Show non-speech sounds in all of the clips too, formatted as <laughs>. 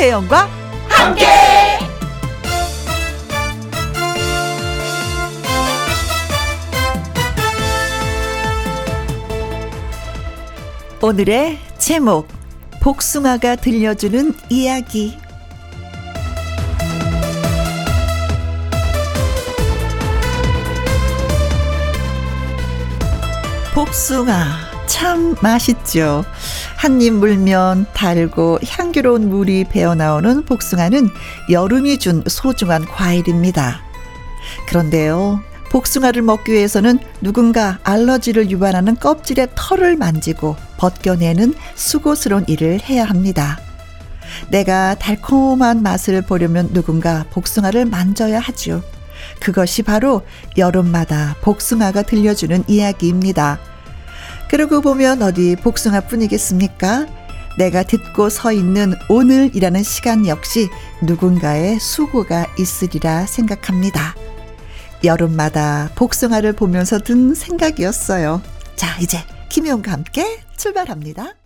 김혜영과 함께. 오늘의 제목 복숭아가 들려주는 이야기 복숭아 참 맛있죠. 한 입 물면 달고 향기로운 물이 배어나오는 복숭아는 여름이 준 소중한 과일입니다. 그런데요, 복숭아를 먹기 위해서는 누군가 알러지를 유발하는 껍질의 털을 만지고 벗겨내는 수고스러운 일을 해야 합니다. 내가 달콤한 맛을 보려면 누군가 복숭아를 만져야 하죠. 그것이 바로 여름마다 복숭아가 들려주는 이야기입니다. 그러고 보면 어디 복숭아 뿐이겠습니까? 내가 듣고 서 있는 오늘이라는 시간 역시 누군가의 수고가 있으리라 생각합니다. 여름마다 복숭아를 보면서 든 생각이었어요. 자, 이제 김혜영과 함께 출발합니다.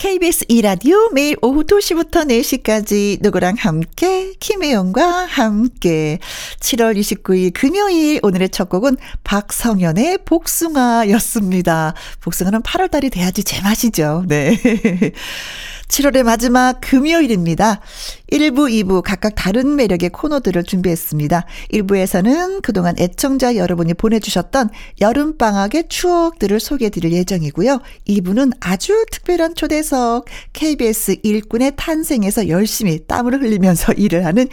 KBS 2라디오 매일 오후 2시부터 4시까지 누구랑 함께 김혜영과 함께 7월 29일 금요일 오늘의 첫 곡은 박성현의 복숭아였습니다. 복숭아는 8월달이 돼야지 제맛이죠. 네. <laughs> 7월의 마지막 금요일입니다. 1부, 2부 각각 다른 매력의 코너들을 준비했습니다. 1부에서는 그동안 애청자 여러분이 보내주셨던 여름방학의 추억들을 소개해 드릴 예정이고요. 2부는 아주 특별한 초대석, KBS 일꾼의 탄생에서 열심히 땀을 흘리면서 <laughs> 일을 하는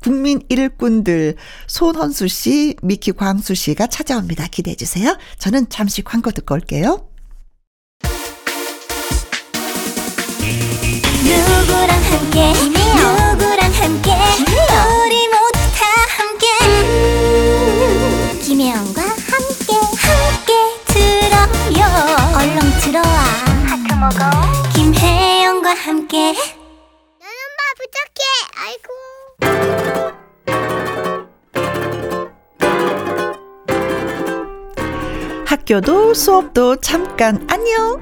국민 일꾼들 손헌수 씨, 미키 광수 씨가 찾아옵니다. 기대해 주세요. 저는 잠시 광고 듣고 올게요. 누구랑 함께? 누구랑 함께? 우리 모두 다 함께. 음, 김혜영과 함께 함께 들어요. 얼렁 들어와. 하트 먹어. 김혜영과 함께. 나는 봐 부탁해. 아이고 학교도 수업도 잠깐 안녕.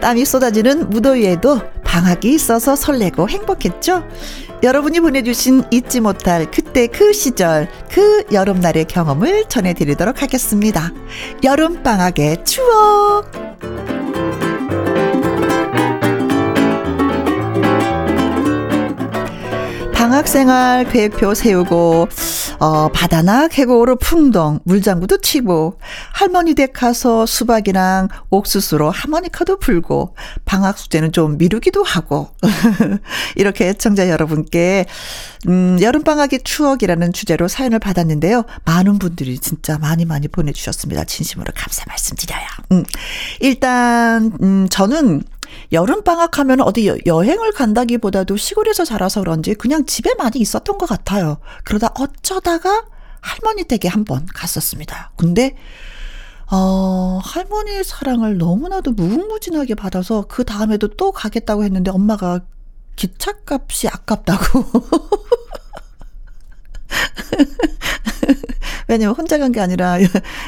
땀이 쏟아지는 무더위에도 방학이 있어서 설레고 행복했죠? 여러분이 보내주신 잊지 못할 그때 그 시절, 그 여름날의 경험을 전해드리도록 하겠습니다. 여름방학의 추억! 방학생활 계획표 세우고 어, 바다나 계곡으로 풍덩 물장구도 치고 할머니 댁 가서 수박이랑 옥수수로 하모니카도 불고 방학 숙제는 좀 미루기도 하고 <laughs> 이렇게 애청자 여러분께 음, 여름방학의 추억이라는 주제로 사연을 받았는데요. 많은 분들이 진짜 많이 많이 보내주셨습니다. 진심으로 감사 말씀드려요. 음, 일단 음, 저는 여름 방학 하면 어디 여행을 간다기보다도 시골에서 자라서 그런지 그냥 집에 많이 있었던 것 같아요. 그러다 어쩌다가 할머니 댁에 한 번 갔었습니다. 근데, 어, 할머니의 사랑을 너무나도 무궁무진하게 받아서 그 다음에도 또 가겠다고 했는데 엄마가 기차값이 아깝다고. <laughs> <laughs> 왜냐면 혼자 간 게 아니라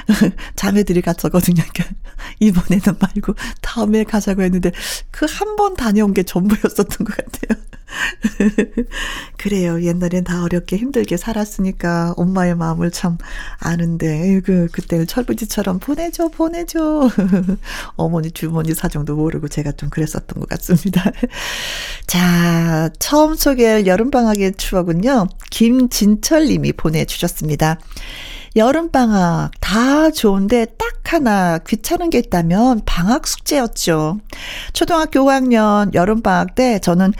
<laughs> 자매들이 갔었거든요. 그러니까 <laughs> 이번에는 말고 다음에 가자고 했는데 그 한 번 다녀온 게 전부였었던 것 같아요. <laughs> 그래요. 옛날엔 다 어렵게 힘들게 살았으니까 엄마의 마음을 참 아는데, 그, 그때는 철부지처럼 보내줘, 보내줘. <laughs> 어머니, 주머니 사정도 모르고 제가 좀 그랬었던 것 같습니다. <laughs> 자, 처음 소개할 여름방학의 추억은요, 김진철 님이 보내주셨습니다. 여름방학 다 좋은데 딱 하나 귀찮은 게 있다면 방학 숙제였죠. 초등학교 5학년 여름방학 때 저는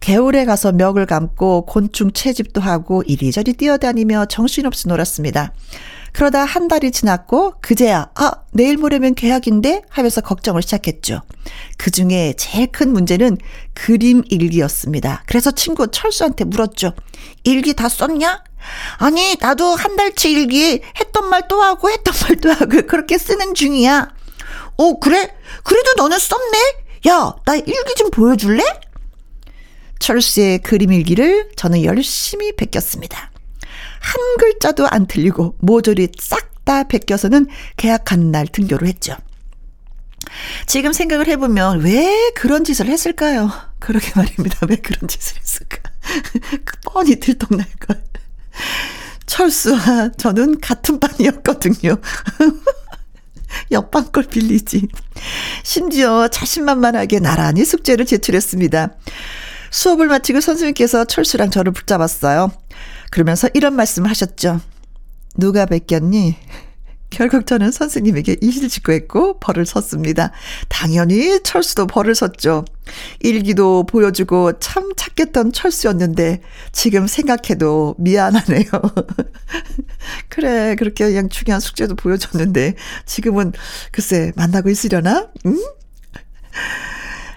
개울에 가서 멱을 감고 곤충 채집도 하고 이리저리 뛰어다니며 정신없이 놀았습니다. 그러다 한 달이 지났고 그제야 아 내일 모레면 개학인데 하면서 걱정을 시작했죠. 그 중에 제일 큰 문제는 그림 일기였습니다. 그래서 친구 철수한테 물었죠. 일기 다 썼냐? 아니 나도 한 달치 일기 했던 말 또 하고 했던 말 또 하고 그렇게 쓰는 중이야. 오 그래? 그래도 너는 썼네? 야 나 일기 좀 보여줄래? 철수의 그림 일기를 저는 열심히 베꼈습니다. 한 글자도 안 틀리고 모조리 싹 다 베껴서는 계약하는 날 등교를 했죠. 지금 생각을 해보면 왜 그런 짓을 했을까요? 그러게 말입니다. 왜 그런 짓을 했을까? <laughs> 뻔히 들통날 걸. 철수와 저는 같은 반이었거든요. <laughs> 옆방 걸 빌리지. 심지어 자신만만하게 나란히 숙제를 제출했습니다. 수업을 마치고 선생님께서 철수랑 저를 붙잡았어요. 그러면서 이런 말씀을 하셨죠. 누가 뺏겼니? <laughs> 결국 저는 선생님에게 이실직고했고 벌을 섰습니다. 당연히 철수도 벌을 섰죠. 일기도 보여주고 참 착했던 철수였는데 지금 생각해도 미안하네요. <laughs> 그래 그렇게 그냥 중요한 숙제도 보여줬는데 지금은 글쎄 만나고 있으려나? 응?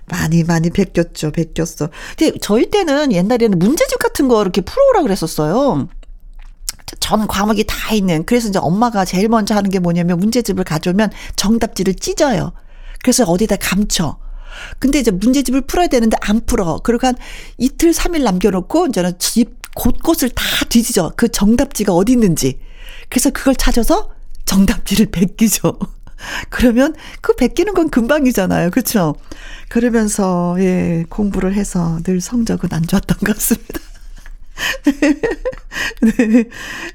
많이 많이 베꼈죠. 베꼈어. 근데 저희 때는 옛날에는 문제집 같은 거 이렇게 풀어오라 그랬었어요. 전 과목이 다 있는. 그래서 이제 엄마가 제일 먼저 하는 게 뭐냐면 문제집을 가져오면 정답지를 찢어요. 그래서 어디다 감춰. 근데 이제 문제집을 풀어야 되는데 안 풀어. 그리고 한 이틀, 삼일 남겨놓고 이제는 집 곳곳을 다 뒤지죠. 그 정답지가 어디 있는지. 그래서 그걸 찾아서 정답지를 <laughs> 베끼죠. 그러면 그 베끼는 건 금방이잖아요. 그렇죠? 그러면서 예, 공부를 해서 늘 성적은 안 좋았던 것 같습니다. <laughs> 네.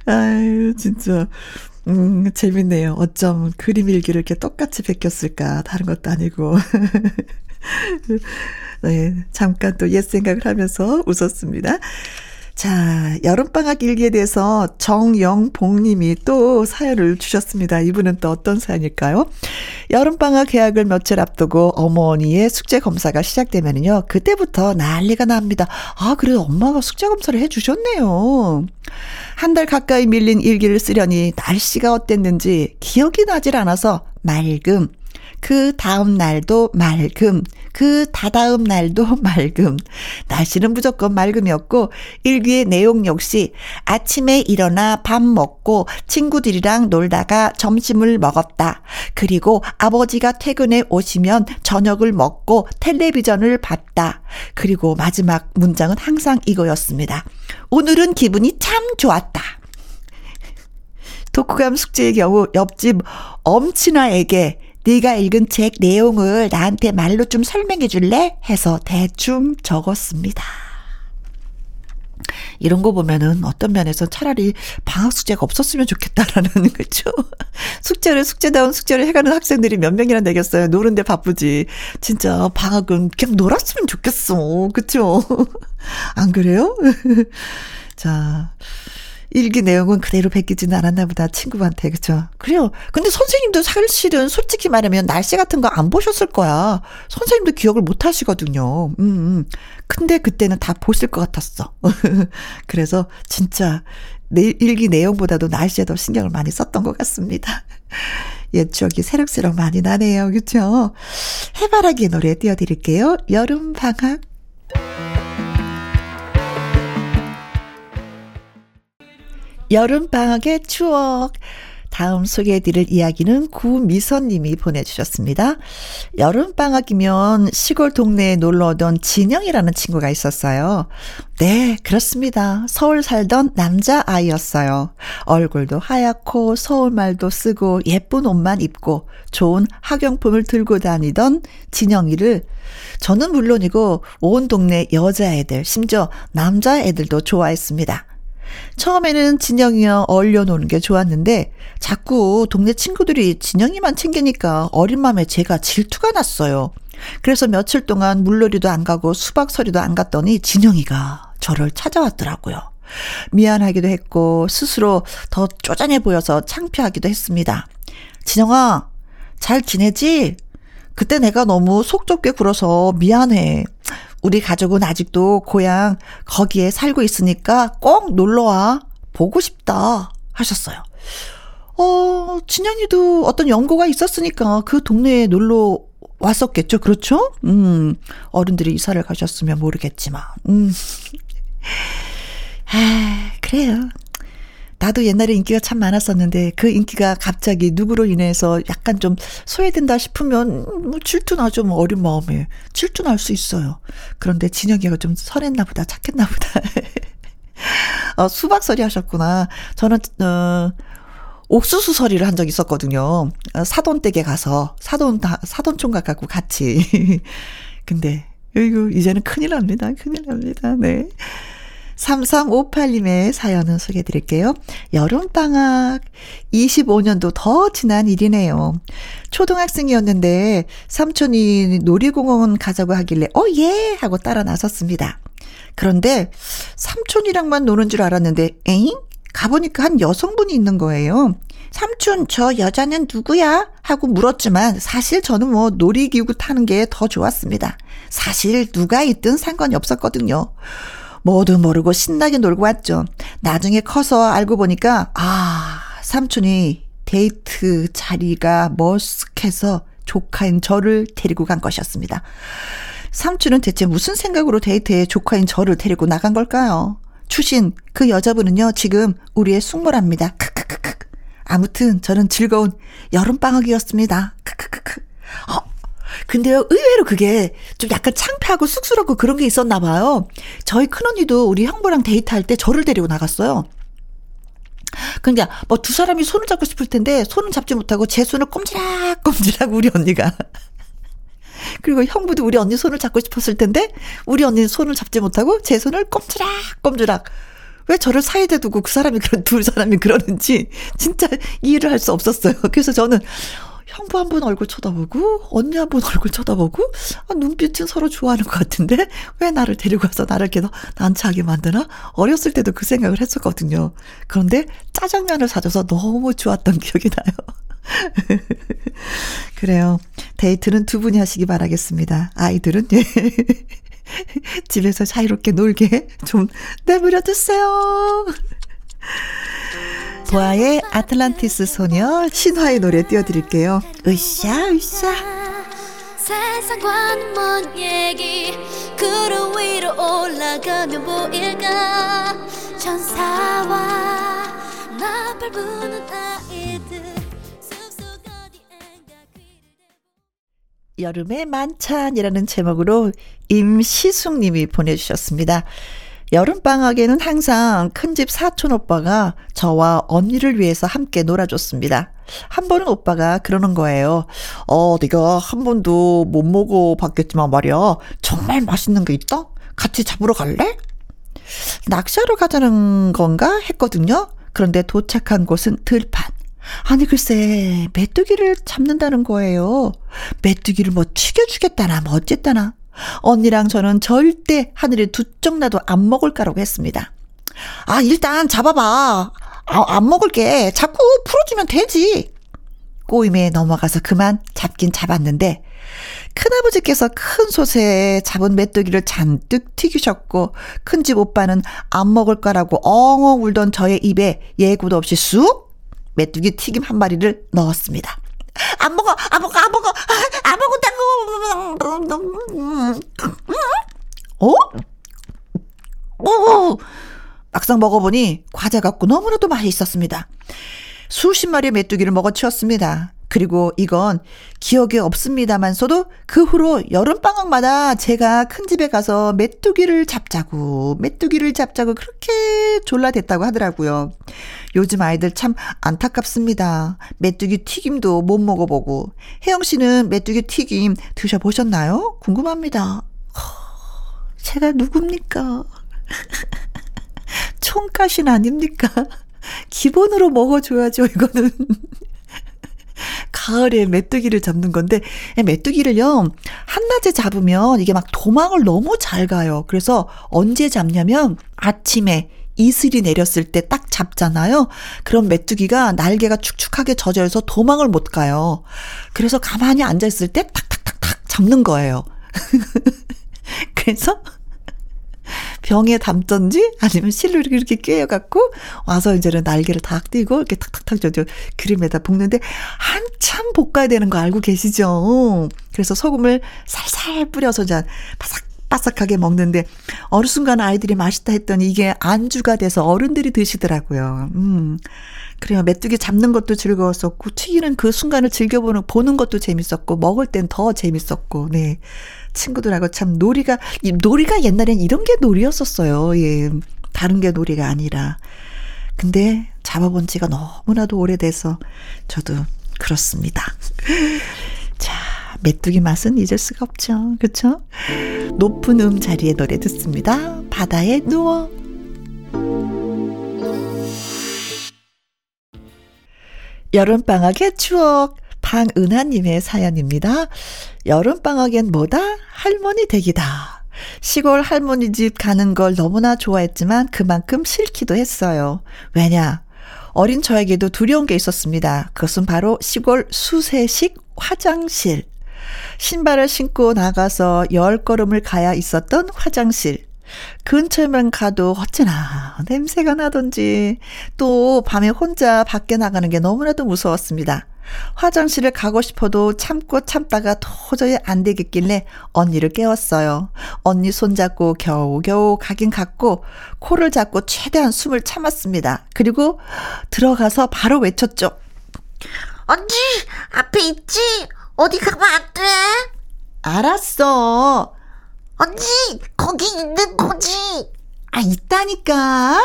아유, 진짜. 음, 재밌네요. 어쩜 그림 일기를 이렇게 똑같이 베꼈을까. 다른 것도 아니고. <laughs> 네, 잠깐 또 옛 생각을 하면서 웃었습니다. 자, 여름방학 일기에 대해서 정영봉 님이 또 사연을 주셨습니다. 이분은 또 어떤 사연일까요? 여름방학 개학을 며칠 앞두고 어머니의 숙제 검사가 시작되면요. 그때부터 난리가 납니다. 아, 그래, 엄마가 숙제 검사를 해주셨네요. 한 달 가까이 밀린 일기를 쓰려니 날씨가 어땠는지 기억이 나질 않아서 맑음, 그 다음 날도 맑음, 그 다다음 날도 <laughs> 맑음. 날씨는 무조건 맑음이었고, 일기의 내용 역시 아침에 일어나 밥 먹고 친구들이랑 놀다가 점심을 먹었다. 그리고 아버지가 퇴근해 오시면 저녁을 먹고 텔레비전을 봤다. 그리고 마지막 문장은 항상 이거였습니다. 오늘은 기분이 참 좋았다. <laughs> 독후감 숙제의 경우 옆집 엄친아에게 네가 읽은 책 내용을 나한테 말로 좀 설명해 줄래? 해서 대충 적었습니다. 이런 거 보면은 어떤 면에서 차라리 방학 숙제가 없었으면 좋겠다라는 <laughs> 거죠. 숙제를 숙제다운 숙제를 해가는 학생들이 몇 명이나 되겠어요. 노는데 바쁘지. 진짜 방학은 그냥 놀았으면 좋겠어. 그쵸? <laughs> 안 그래요? <laughs> 자. 일기 내용은 그대로 베끼지는 않았나 보다 친구한테. 그죠 그래요. 근데 선생님도 사실은 솔직히 말하면 날씨 같은 거 안 보셨을 거야. 선생님도 기억을 못 하시거든요. 음, 음. 근데 그때는 다 보실 것 같았어. <laughs> 그래서 진짜 내 일기 내용보다도 날씨에 더 신경을 많이 썼던 것 같습니다. <laughs> 옛 추억이 새록새록 많이 나네요. 그죠 해바라기 노래 띄워드릴게요. 여름 방학 여름방학의 추억. 다음 소개해드릴 이야기는 구미선님이 보내주셨습니다. 여름방학이면 시골 동네에 놀러 오던 진영이라는 친구가 있었어요. 네, 그렇습니다. 서울 살던 남자아이였어요. 얼굴도 하얗고 서울말도 쓰고 예쁜 옷만 입고 좋은 학용품을 들고 다니던 진영이를 저는 물론이고 온 동네 여자애들, 심지어 남자애들도 좋아했습니다. 처음에는 진영이와 어울려 노는 게 좋았는데 자꾸 동네 친구들이 진영이만 챙기니까 어린 마음에 제가 질투가 났어요. 그래서 며칠 동안 물놀이도 안 가고 수박서리도 안 갔더니 진영이가 저를 찾아왔더라고요. 미안하기도 했고 스스로 더 쪼잔해 보여서 창피하기도 했습니다. 진영아, 잘 지내지? 그때 내가 너무 속 좁게 굴어서 미안해. 우리 가족은 아직도 고향 거기에 살고 있으니까 꼭 놀러와. 보고 싶다. 하셨어요. 어, 진현이도 어떤 연고가 있었으니까 그 동네에 놀러 왔었겠죠. 그렇죠? 음, 어른들이 이사를 가셨으면 모르겠지만. 음. <laughs> 아, 그래요. 나도 옛날에 인기가 참 많았었는데 그 인기가 갑자기 누구로 인해서 약간 좀 소외된다 싶으면 뭐 질투나죠. 뭐 어린 마음에. 질투날 수 있어요. 그런데 진혁이가 좀 설했나 보다. 착했나 보다. <laughs> 어, 수박설이 하셨구나. 저는, 어, 옥수수 서리를 한적 있었거든요. 어, 사돈 댁에 가서 사돈 사돈 총각 갖고 같이. <laughs> 근데 이거 이제는 큰일 납니다. 큰일 납니다. 네. 3358님의 사연은 소개해 드릴게요. 여름방학 25년도 더 지난 일이네요. 초등학생이었는데 삼촌이 놀이공원 가자고 하길래 어, 예! 하고 따라 나섰습니다. 그런데 삼촌이랑만 노는 줄 알았는데 에잉? 가보니까 한 여성분이 있는 거예요. 삼촌, 저 여자는 누구야? 하고 물었지만 사실 저는 뭐 놀이기구 타는 게 더 좋았습니다. 사실 누가 있든 상관이 없었거든요. 뭐도 모르고 신나게 놀고 왔죠. 나중에 커서 알고 보니까, 아, 삼촌이 데이트 자리가 머쓱해서 조카인 저를 데리고 간 것이었습니다. 삼촌은 대체 무슨 생각으로 데이트에 조카인 저를 데리고 나간 걸까요? 추신, 그 여자분은요, 지금 우리의 숙모랍니다. 크크크크. 아무튼 저는 즐거운 여름 방학이었습니다. 크크크크. 어, 근데요, 의외로 그게 좀 약간 창피하고 쑥스럽고 그런 게 있었나 봐요. 저희 큰언니도 우리 형부랑 데이트할 때 저를 데리고 나갔어요. 그러니까 뭐 두 사람이 손을 잡고 싶을 텐데 손을 잡지 못하고 제 손을 꼼지락꼼지락 우리 언니가 <laughs> 그리고 형부도 우리 언니 손을 잡고 싶었을 텐데 우리 언니는 손을 잡지 못하고 제 손을 꼼지락꼼지락 왜 저를 사이에 두고 그 사람이 그런 두 사람이 그러는지 진짜 이해를 할 수 없었어요. 그래서 저는 형부 한 분 얼굴 쳐다보고 언니 한 분 얼굴 쳐다보고 아, 눈빛은 서로 좋아하는 것 같은데 왜 나를 데리고 와서 나를 이렇게 난처하게 만드나 어렸을 때도 그 생각을 했었거든요. 그런데 짜장면을 사줘서 너무 좋았던 <laughs> 기억이 나요. <laughs> 그래요. 데이트는 두 분이 하시기 바라겠습니다. 아이들은 예. <laughs> 집에서 자유롭게 놀게 좀 내버려 두세요. 보아의 아틀란티스 소녀 신화의 노래 띄워드릴게요. 으쌰 으쌰 세상과는 먼 얘기 구름 위로 올라가면 보일까 천사와 나팔 부는 아이들 여름의 만찬이라는 제목으로 임시숙 님이 보내주셨습니다. 여름방학에는 항상 큰집 사촌 오빠가 저와 언니를 위해서 함께 놀아줬습니다. 한 번은 오빠가 그러는 거예요. 어, 내가 한 번도 못 먹어봤겠지만 말이야. 정말 맛있는 게 있다? 같이 잡으러 갈래? 낚시하러 가자는 건가? 했거든요. 그런데 도착한 곳은 들판. 아니 글쎄 메뚜기를 잡는다는 거예요. 메뚜기를 뭐 튀겨주겠다나 뭐 어쨌다나. 언니랑 저는 절대 하늘에 두쪽 나도 안 먹을 까라고 했습니다. 아 일단 잡아봐. 아, 안 먹을게. 자꾸 풀어주면 되지. 꼬임에 넘어가서 그만 잡긴 잡았는데 큰아버지께서 큰 솥에 잡은 메뚜기를 잔뜩 튀기셨고 큰 집 오빠는 안 먹을 거라고 엉엉 울던 저의 입에 예고도 없이 쑥 메뚜기 튀김 한 마리를 넣었습니다. 안 먹어, 안 먹어, 안 먹어, 안 먹었다고. 어? 오! 막상 먹어보니 과자 같고 너무나도 맛있었습니다. 수십 마리의 메뚜기를 먹어치웠습니다. 그리고 이건 기억에 없습니다만서도 그 후로 여름방학마다 제가 큰 집에 가서 메뚜기를 잡자고, 메뚜기를 잡자고 그렇게 졸라댔다고 하더라고요. 요즘 아이들 참 안타깝습니다. 메뚜기 튀김도 못 먹어보고. 혜영 씨는 메뚜기 튀김 드셔보셨나요? 궁금합니다. 제가 누굽니까? <laughs> 총가신 아닙니까? 기본으로 먹어줘야죠, 이거는. 가을에 메뚜기를 잡는 건데 메뚜기를요 한낮에 잡으면 이게 막 도망을 너무 잘 가요. 그래서 언제 잡냐면 아침에 이슬이 내렸을 때 딱 잡잖아요. 그럼 메뚜기가 날개가 축축하게 젖어 있어 도망을 못 가요. 그래서 가만히 앉아 있을 때 탁탁탁탁 잡는 거예요. <laughs> 그래서 병에 담던지 아니면 실로 이렇게, 꿰어갖고 와서 이제는 날개를 탁 띄고 이렇게 탁탁탁 저, 저 그림에다 볶는데 한참 볶아야 되는 거 알고 계시죠? 그래서 소금을 살살 뿌려서 자 바삭 바삭하게 먹는데 어느 순간 아이들이 맛있다 했더니 이게 안주가 돼서 어른들이 드시더라고요. 음. 그래요. 메뚜기 잡는 것도 즐거웠었고 튀기는 그 순간을 즐겨보는 보는 것도 재밌었고 먹을 땐 더 재밌었고 네. 친구들하고 참 놀이가 놀이가 옛날엔 이런 게 놀이였었어요. 예. 다른 게 놀이가 아니라. 근데 잡아본 지가 너무나도 오래돼서 저도 그렇습니다. <laughs> 자, 메뚜기 맛은 잊을 수가 없죠. 그렇죠? 높은 음 자리에 노래 듣습니다. 바다에 누워. 여름방학의 추억, 방은하님의 사연입니다. 여름방학엔 뭐다? 할머니 댁이다. 시골 할머니 집 가는 걸 너무나 좋아했지만 그만큼 싫기도 했어요. 왜냐? 어린 저에게도 두려운 게 있었습니다. 그것은 바로 시골 수세식 화장실. 신발을 신고 나가서 열 걸음을 가야 있었던 화장실. 근처에만 가도 어찌나 냄새가 나던지 또 밤에 혼자 밖에 나가는 게 너무나도 무서웠습니다. 화장실을 가고 싶어도 참고 참다가 도저히 안 되겠길래 언니를 깨웠어요. 언니 손잡고 겨우겨우 가긴 갔고 코를 잡고 최대한 숨을 참았습니다. 그리고 들어가서 바로 외쳤죠. 언니 앞에 있지? 어디 가면 안 돼? 알았어. 언니 거기 있는 거지? 아 있다니까.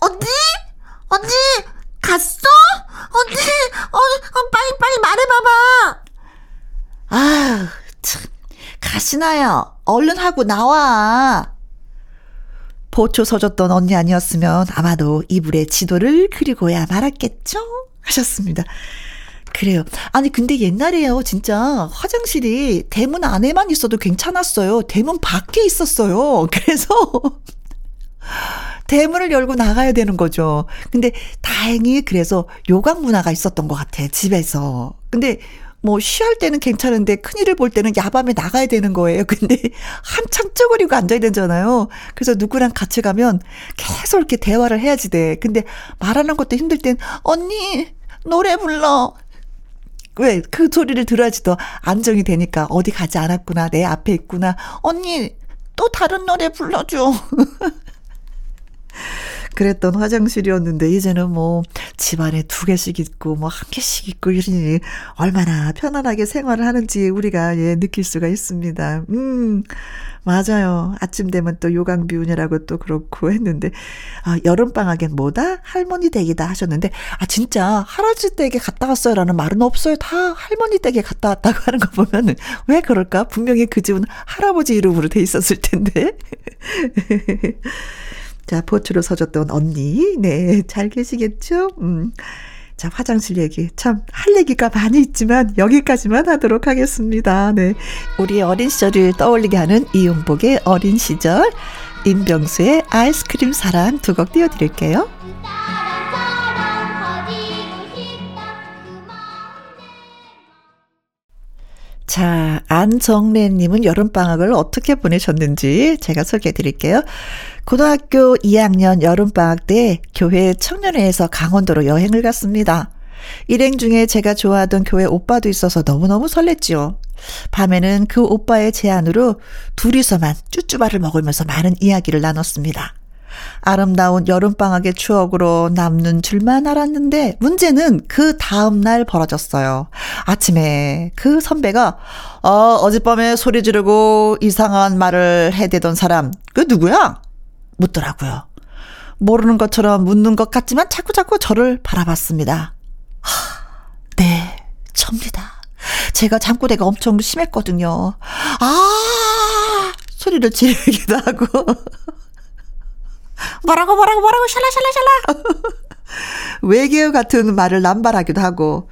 언니? 언니 갔어? 언니 어, 어 빨리 빨리 말해봐봐. 아, 참. 가시나요? 얼른 하고 나와. 보초 서줬던 언니 아니었으면 아마도 이불에 지도를 그리고야 말았겠죠? 하셨습니다. 그래요. 아니, 근데 옛날에요, 진짜 화장실이 대문 안에만 있어도 괜찮았어요. 대문 밖에 있었어요. <laughs> 그래서 대문을 열고 나가야 되는 거죠. 근데 다행히 그래서 요강 문화가 있었던 것 같아, 집에서. 근데 뭐 쉬할 때는 괜찮은데 큰일을 볼 때는 야밤에 나가야 되는 거예요. <laughs> 근데 한참 쪼그리고 앉아야 되잖아요. 그래서 누구랑 같이 가면 계속 이렇게 대화를 해야지 돼. 근데 말하는 것도 힘들 땐 언니 노래 불러. 왜 그 소리를 들어야지 더 안정이 되니까 어디 가지 않았구나 내 앞에 있구나 언니 또 다른 노래 불러줘 <laughs> 그랬던 화장실이었는데 이제는 뭐 집안에 두 개씩 있고 뭐 한 개씩 있고 이러니 얼마나 편안하게 생활을 하는지 우리가 예 느낄 수가 있습니다. 음. 맞아요. 아침 되면 또 요강 비운이라고 또 그렇고 했는데 아 여름 방학엔 뭐다? 할머니 댁이다 하셨는데 아 진짜 할아버지 댁에 갔다 왔어요라는 말은 없어요. 다 할머니 댁에 갔다 왔다고 하는 거 보면은 왜 그럴까? 분명히 그 집은 할아버지 이름으로 돼 있었을 텐데. <laughs> 자, 보초로 서줬던 언니. 네, 잘 계시겠죠? 음. 자, 화장실 얘기. 참, 할 얘기가 많이 있지만, 여기까지만 하도록 하겠습니다. 네. 우리 어린 시절을 떠올리게 하는 이용복의 어린 시절, 임병수의 아이스크림 사랑 두 곡 띄워드릴게요. 자, 안정래님은 여름방학을 어떻게 보내셨는지 제가 소개해 드릴게요. 고등학교 2학년 여름방학 때 교회 청년회에서 강원도로 여행을 갔습니다. 일행 중에 제가 좋아하던 교회 오빠도 있어서 너무너무 설렜지요. 밤에는 그 오빠의 제안으로 둘이서만 쭈쭈바를 먹으면서 많은 이야기를 나눴습니다. 아름다운 여름방학의 추억으로 남는 줄만 알았는데 문제는 그 다음날 벌어졌어요. 아침에 그 선배가 어, 어젯밤에 소리 지르고 이상한 말을 해대던 사람 그 누구야? 묻더라고요. 모르는 것처럼 묻는 것 같지만 자꾸자꾸 저를 바라봤습니다. 하, 네, 접니다. 제가 잠꼬대가 엄청 심했거든요. 아! 소리를 지르기도 하고. 뭐라고 뭐라고 뭐라고 샬라샬라샬라. <laughs> 외계어 같은 말을 남발하기도 하고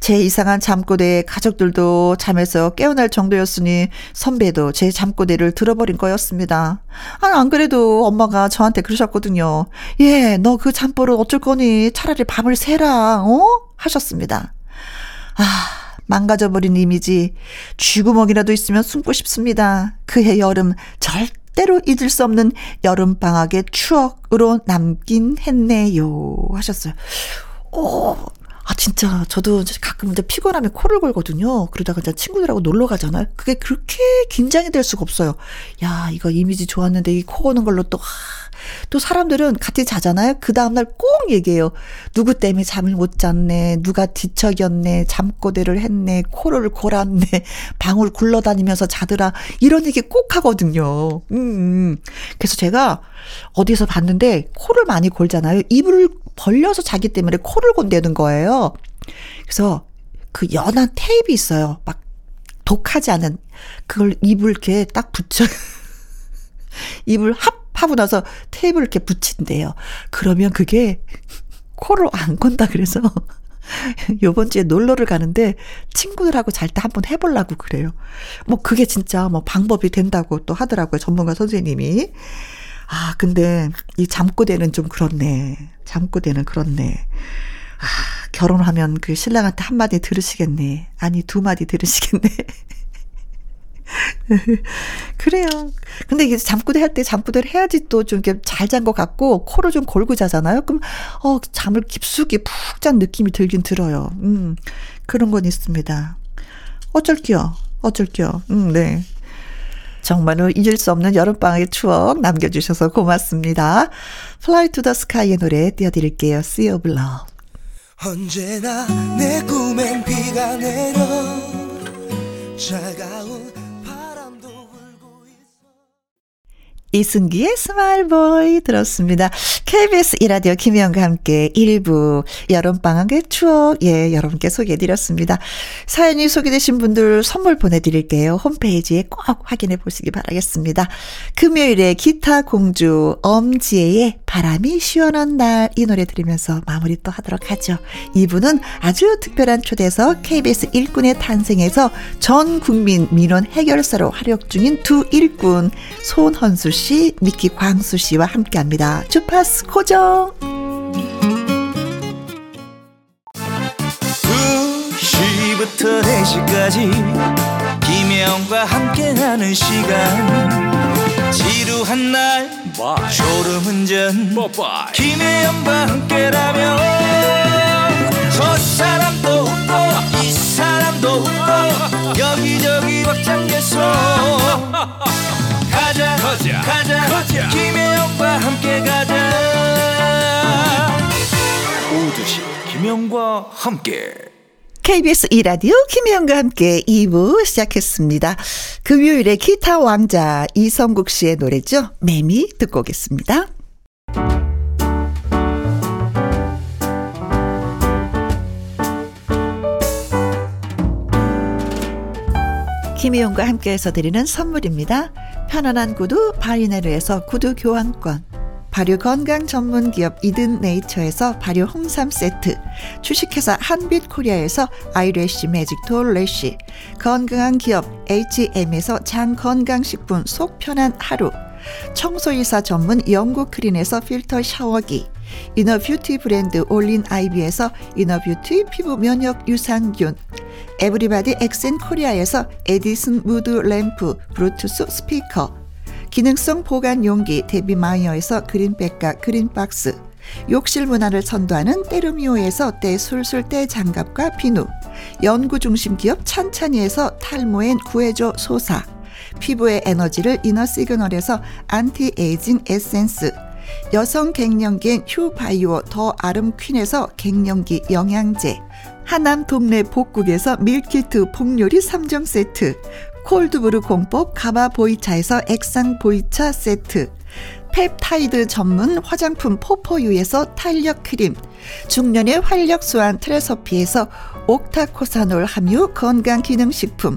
제 이상한 잠꼬대에 가족들도 잠에서 깨어날 정도였으니 선배도 제 잠꼬대를 들어버린 거였습니다. 아, 안 그래도 엄마가 저한테 그러셨거든요. 예, 너 그 잠버릇 어쩔 거니? 차라리 밤을 새라, 어? 하셨습니다. 아, 망가져버린 이미지. 쥐구멍이라도 있으면 숨고 싶습니다. 그해 여름 절대 때로 잊을 수 없는 여름 방학의 추억으로 남긴 했네요. 하셨어요. 오, 아, 진짜, 저도 가끔 이제 피곤하면 코를 골거든요. 그러다가 이제 친구들하고 놀러 가잖아요. 그게 그렇게 긴장이 될 수가 없어요. 야, 이거 이미지 좋았는데 이코 고는 걸로 또, 하, 또 사람들은 같이 자잖아요. 그 다음날 꼭 얘기해요. 누구 때문에 잠을 못 잤네. 누가 뒤척였네. 잠꼬대를 했네. 코를 골았네. <laughs> 방울 굴러다니면서 자더라. 이런 얘기 꼭 하거든요. 음, 음. 그래서 제가 어디서 봤는데 코를 많이 골잖아요. 입을 벌려서 자기 때문에 코를 곤대는 거예요. 그래서 그 연한 테이프 있어요. 막 독하지 않은 그걸 입을 이렇게 딱 붙여 <laughs> 입을 합 하고 나서 테이블 이렇게 붙인대요. 그러면 그게 코를 안 건다 그래서 <laughs> 요번 주에 놀러를 가는데 친구들하고 잘 때 한번 해보려고 그래요. 뭐 그게 진짜 뭐 방법이 된다고 또 하더라고요. 전문가 선생님이. 아, 근데 이 잠꼬대는 좀 그렇네. 잠꼬대는 그렇네. 아, 결혼하면 그 신랑한테 한마디 들으시겠네. 아니, 두 마디 들으시겠네. <laughs> 그래요. 근데 이게 잠꼬대 할 때 잠꼬대를 해야지 또 좀 이렇게 잘 잔 것 같고, 코를 좀 골고 자잖아요? 그럼, 어, 잠을 깊숙이 푹 잔 느낌이 들긴 들어요. 음, 그런 건 있습니다. 어쩔게요. 어쩔게요. 음, 네. 정말로 잊을 수 없는 여름방학의 추억 남겨주셔서 고맙습니다. Fly to the Sky의 노래 띄워드릴게요. Sea of Love. 언제나 내 꿈엔 비가 내려 차가운 이승기의 Smile Boy 들었습니다. KBS 이라디오 김희영과 함께 1부 여름방학의 추억, 예, 여러분께 소개해드렸습니다. 사연이 소개되신 분들 선물 보내드릴게요. 홈페이지에 꼭 확인해 보시기 바라겠습니다. 금요일에 기타 공주 엄지혜의 바람이 시원한 날 이 노래 들으면서 마무리 또 하도록 하죠. 2부는 아주 특별한 초대석 KBS 일꾼의 탄생에서 전 국민 민원 해결사로 활약 중인 두 일꾼 손헌수 씨 씨, 미키 광수 씨와 함께 합니다. 주파수 고정! 2시부터 4시까지 김혜영과 함께하는 시간 지루한 날 졸음운전 김혜영과 함께라면 저 사람도 웃고 이 사람도 웃고 여기저기 벅장개소 가자 가자 가자, 가자. 김혜영과 함께 가자 오두시 김혜영과 함께 KBS 이라디오 김혜영과 함께 2부 시작했습니다. 금요일에 기타 왕자 이성국 씨의 노래죠. 매미 듣고 오겠습니다. 김희용과 함께해서 드리는 선물입니다. 편안한 구두 바이네르에서 구두 교환권. 발효 건강 전문 기업 이든 네이처에서 발효 홍삼 세트. 주식회사 한빛 코리아에서 eyelash magic tall lash. 건강한 기업 H&M에서 장 건강식품 속 편한 하루 청소이사 전문 영국 크린에서 필터 샤워기 inner beauty 브랜드 올린 아이비에서 inner beauty 피부 면역 유산균 에브리바디 엑센 코리아에서 에디슨 무드 램프 블루투스 스피커 기능성 보관 용기 데비마이어에서 그린백과 그린박스 욕실 문화를 선도하는 때르미오에서 때술술 때장갑과 비누 연구중심 기업 찬찬이에서 탈모엔 구해줘 소사 피부의 에너지를 이너 시그널에서 안티 에이징 에센스. 여성 갱년기엔 휴바이오 더 아름퀸에서 갱년기 영양제. 하남 동네 복국에서 밀키트 복요리 3종 세트. cold brew 공법 가마 보이차에서 액상 보이차 세트. 펩타이드 전문 화장품 포포유에서 탄력 크림. 중년의 활력 수한 트레서피에서 옥타코사놀 함유 건강기능식품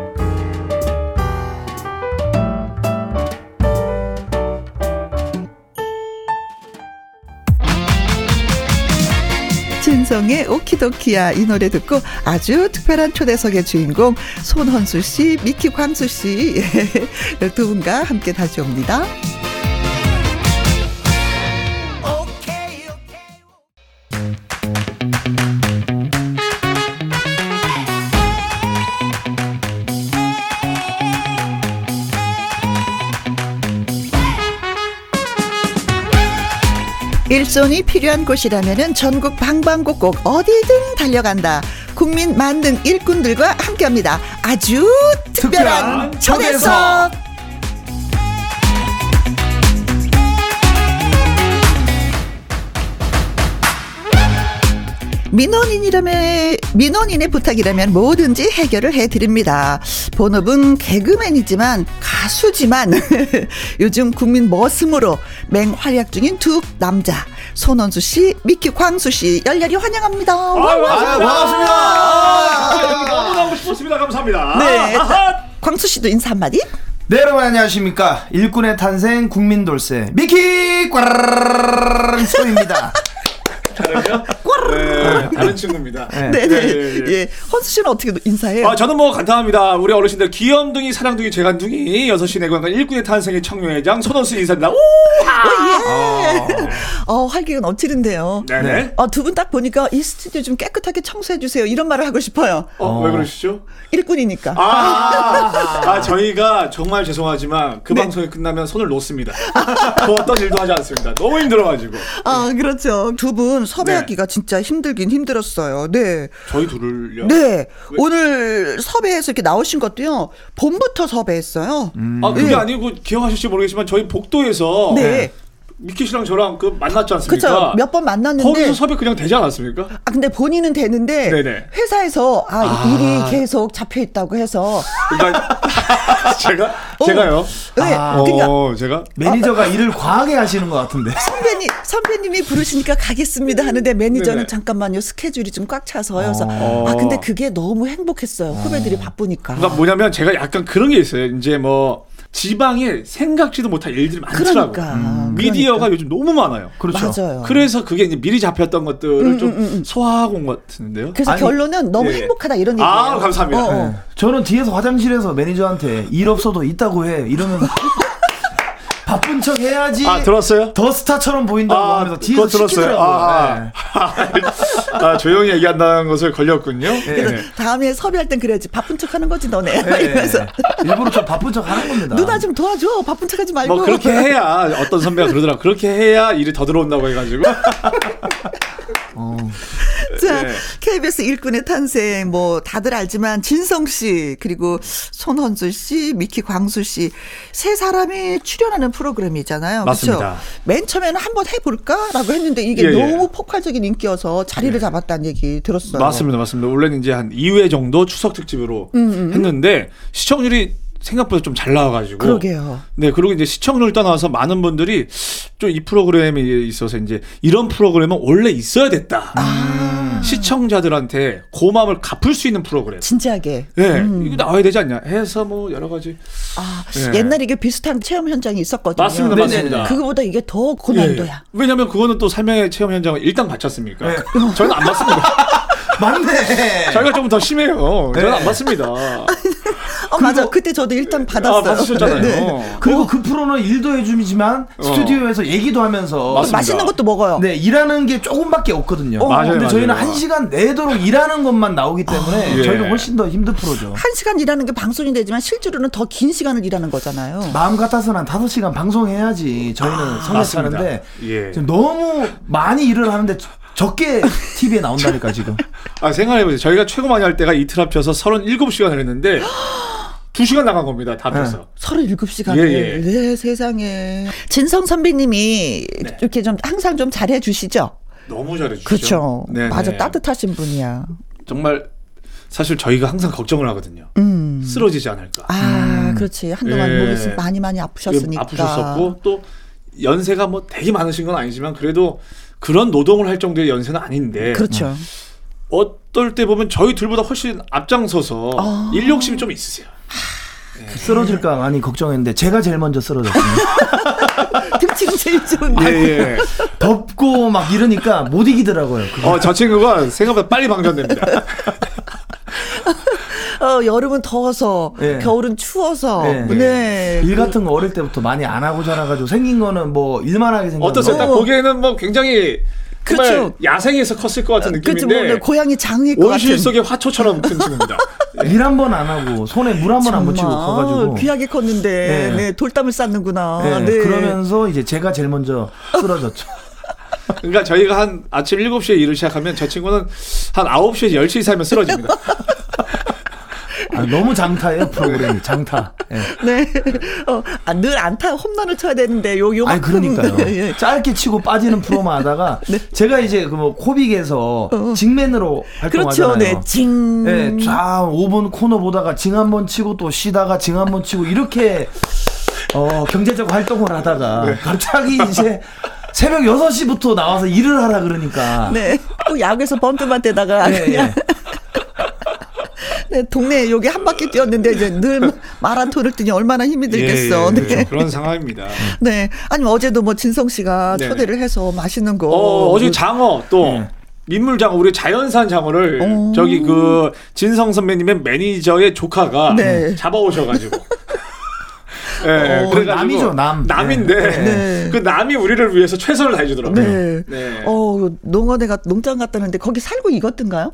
진성의 오키도키야 이 노래 듣고 아주 특별한 초대석의 주인공 손헌수 씨, 미키 광수 씨 <laughs> 두 분과 함께 다시 옵니다. 일손이 필요한 곳이라면 전국 방방곡곡 어디든 달려간다. 국민 만능 일꾼들과 함께합니다. 아주 특별한, 특별한 초대석. 민원인이라면 민원인의 부탁이라면 뭐든지 해결을 해드립니다. 본업은 개그맨이지만 가수지만 <laughs> 요즘 국민 머슴으로 맹활약 중인 두 남자 손원수 씨, 미키 광수 씨 열렬히 환영합니다. 아, 반갑습니다. 반갑습니다. 아, 여기 너무 나오고 싶었습니다. 감사합니다. 네, 아하. 광수 씨도 인사 한마디. 네, 여러분 안녕하십니까. 일꾼의 탄생 국민 돌쇠 미키 소입니다. 다른요? 네, 다른 친구입니다. 네. 네, 네. 예, 예, 예. 예, 헌수 씨는 어떻게 인사해요? 아, 저는 뭐 간단합니다. 우리 어르신들 귀염둥이, 사랑둥이, 재간둥이, 여섯 시 내관관 일꾼의 탄생의 청룡회장 손원수 인사입니다. 오! 어, 활기가 넘치는데요. 네네. 어, 두분 딱 보니까 이 스튜디오 좀 깨끗하게 청소해 주세요. 이런 말을 하고 싶어요. 어, 왜 그러시죠? 일꾼이니까. 아, 아, 저희가 정말 죄송하지만 그 네. 방송이 끝나면 손을 놓습니다. 그 어떤 일도 하지 않습니다. 너무 힘들어가지고. 아, 그렇죠. 두 분 섭외하기가 진짜 힘들긴 힘들었어요. 네. 저희 둘을요? 네. 오늘 섭외해서 이렇게 나오신 것도요. 봄부터 섭외했어요. 아, 그게 네. 아니고 기억하실지 모르겠지만 저희 복도에서 네. 미키 씨랑 저랑 그 만났지 않습니까? 그쵸. 몇 번 만났는데. 거기서 섭외 그냥 되지 않았습니까? 아, 근데 본인은 되는데. 네네. 회사에서 아, 일이 계속 잡혀 있다고 해서. 그러니까 <laughs> 제가 제가요. 네. 아, 그러니까 어, 제가 매니저가 일을 과하게 하시는 것 같은데. 선배님, 선배님이 부르시니까 가겠습니다 하는데 매니저는 네네. 잠깐만요. 스케줄이 좀 꽉 차서요. 그래서 어. 아, 근데 그게 너무 행복했어요. 후배들이 바쁘니까. 그러니까 뭐냐면 제가 약간 그런 게 있어요. 이제 뭐 지방에 생각지도 못할 일들이 많더라고요. 그러니까. 미디어가 그러니까. 요즘 너무 많아요. 그렇죠. 맞아요. 그래서 그게 이제 미리 잡혔던 것들을 좀 소화하고 온 것 같은데요. 그래서 아니, 결론은 너무 예. 행복하다 이런 얘기예요. 아, 감사합니다. 어, 어. 네. 저는 뒤에서 화장실에서 매니저한테 일 없어도 있다고 해. 이러면 <laughs> 바쁜 척 해야지. 아 들었어요? 더 스타처럼 보인다고 아, 하면서 뒤에서 들었어요. 시키더라고요. 아, 네. <laughs> 아, 조용히 얘기한다는 것을 걸렸군요. 그래서 네. 다음에 섭외할 땐 그래야지 바쁜 척 하는 거지 너네. 막 네. <laughs> 이러면서 일부러 좀 바쁜 척 하는 겁니다. 누나 좀 도와줘. 바쁜 척 하지 말고. 뭐 그렇게 해야 어떤 선배가 그러더라. 그렇게 해야 일이 더 들어온다고 해가지고. <laughs> 자, 네. KBS 일꾼의 탄생 뭐 다들 알지만 진성 씨 그리고 손헌수 씨, 미키 광수 씨 세 사람이 출연하는 프로그램이잖아요. 그렇죠? 맞습니다. 맨 처음에는 한번 해볼까라고 했는데 이게 예, 예. 너무 폭발적인 인기여서 자리를 잡았다는 얘기 들었어요. 맞습니다, 맞습니다. 원래는 이제 한 2회 정도 추석 특집으로 음, 했는데 시청률이 생각보다 좀 잘 나와가지고. 그러게요. 네, 그리고 이제 시청률 떠나서 많은 분들이 좀 이 프로그램에 있어서 이제 이런 프로그램은 원래 있어야 됐다. 아. 시청자들한테 고마움을 갚을 수 있는 프로그램. 진지하게. 네, 이거 나와야 되지 않냐 해서 뭐 여러 가지. 아, 예. 옛날에 이게 비슷한 체험 현장이 있었거든요. 맞습니다, 네네. 맞습니다. 그거보다 이게 더 고난도야. 예. 왜냐면 그거는 또 삶의 체험 현장을 일당 받지 않습니까? 네. 저는 안 받습니다. <laughs> 맞네. 저희가 조금 더 심해요. 저는 네. 안 받습니다. 어, 맞아. 그때 저도 일단 받았어요. 아, 받으셨잖아요. <laughs> 네. 그리고 그 프로는 일도 해주지만 스튜디오에서 얘기도 하면서 맞습니다. 맛있는 것도 먹어요. 네 일하는 게 조금밖에 없거든요. 맞아요, 근데 저희는 맞아요. 한 시간 내도록 일하는 것만 나오기 때문에 예. 저희가 훨씬 더 힘든 프로죠. 한 시간 일하는 게 방송이 되지만 실제로는 더 긴 시간을 일하는 거잖아요. 마음 같아서는 한 5시간 방송해야지 저희는 맞습니다. 차는데 예. 너무 많이 일을 하는데 적게 TV에 나온다니까 지금. 아, 생각해보세요. 저희가 최고 많이 할 때가 이틀 합쳐서 37시간을 했는데 <gasps> 2시간 나간 겁니다. 다 합쳐서. 37시간을. 예, 예. 네, 세상에. 진성 선배님이 네. 이렇게 좀 항상 좀 잘해 주시죠? 너무 잘해주시죠. 그렇죠. 네, 맞아. 네. 따뜻하신 분이야. 정말 사실 저희가 항상 걱정을 하거든요. 음. 쓰러지지 않을까. 아, 그렇지. 한동안 예. 몸이 많이 많이 아프셨으니까. 아프셨었고 또 연세가 뭐 되게 많으신 건 아니지만 그래도 그런 노동을 할 정도의 연세는 아닌데 그렇죠. 어떨 때 보면 저희 둘보다 훨씬 앞장서서 아. 일 욕심이 좀 있으세요. 쓰러질까 많이 걱정했는데 제가 제일 먼저 쓰러졌어요. 등치는 <laughs> 제일 좋은데. 예, 예. 덥고 막 이러니까 못 이기더라고요. 그거. 어, 저 친구가 생각보다 빨리 방전됩니다. 어, 여름은 더워서, 예. 겨울은 추워서. 예. 네. 일 같은 거 어릴 때부터 많이 안 하고 자라가지고 생긴 거는 뭐 일만 하게 생겼는데 어떠세요? 딱 보기에는 뭐 굉장히 정말 그렇죠. 야생에서 컸을 것 같은 그치, 느낌인데 뭐, 고양이 장일 것 같은. 온실 속의 화초처럼 큰 친구입니다. <laughs> 일 한 번 안 하고 손에 물 한 번 안 묻히고 커가지고 귀하게 컸는데 네. 네. 돌담을 쌓는구나. 네, 네. 그러면서 이제 제가 제일 먼저 쓰러졌죠. <laughs> 그러니까 저희가 한 아침 7시에 일을 시작하면 저 친구는 한 9시에서 10시 사이면 쓰러집니다. <laughs> 아, 너무 장타예요 프로그램이 장타. 예. 네. 어, 아, 늘 안타 홈런을 쳐야 되는데 요 요만큼 아니 그러니까요. 네, 예. 짧게 치고 빠지는 프로만 하다가 <laughs> 제가 이제 그뭐 코빅에서 직맨으로 그렇죠. 활동하잖아요. 네. 징. 예, 쫙 5분 코너 보다가 징 한 번 치고 또 쉬다가 징 한 번 치고 이렇게 어, 경제적 활동을 하다가 네. 갑자기 이제 새벽 6시부터 나와서 일을 하라 그러니까 네. 또 야구에서 번트만 떼다가 예, 그냥 예. 네, 동네 여기 한 바퀴 뛰었는데 이제 늘 마라톤을 뛰니 얼마나 힘이 들겠어. 예, 예, 네. 그렇죠. 그런 상황입니다. 네. 아니면 어제도 뭐 진성 씨가 네. 초대를 해서 맛있는 거. 어, 어제 장어 또 네. 민물 장어 우리 자연산 장어를 오. 저기 그 진성 선배님의 매니저의 조카가 네. 잡아오셔가지고. 예, <laughs> 어, 남이죠, 남. 남인데 네. 그 남이 우리를 위해서 최선을 다해주더라고요. 네. 네. 어, 농원에 가 농장 갔다는데 거기 살고 익었던가요?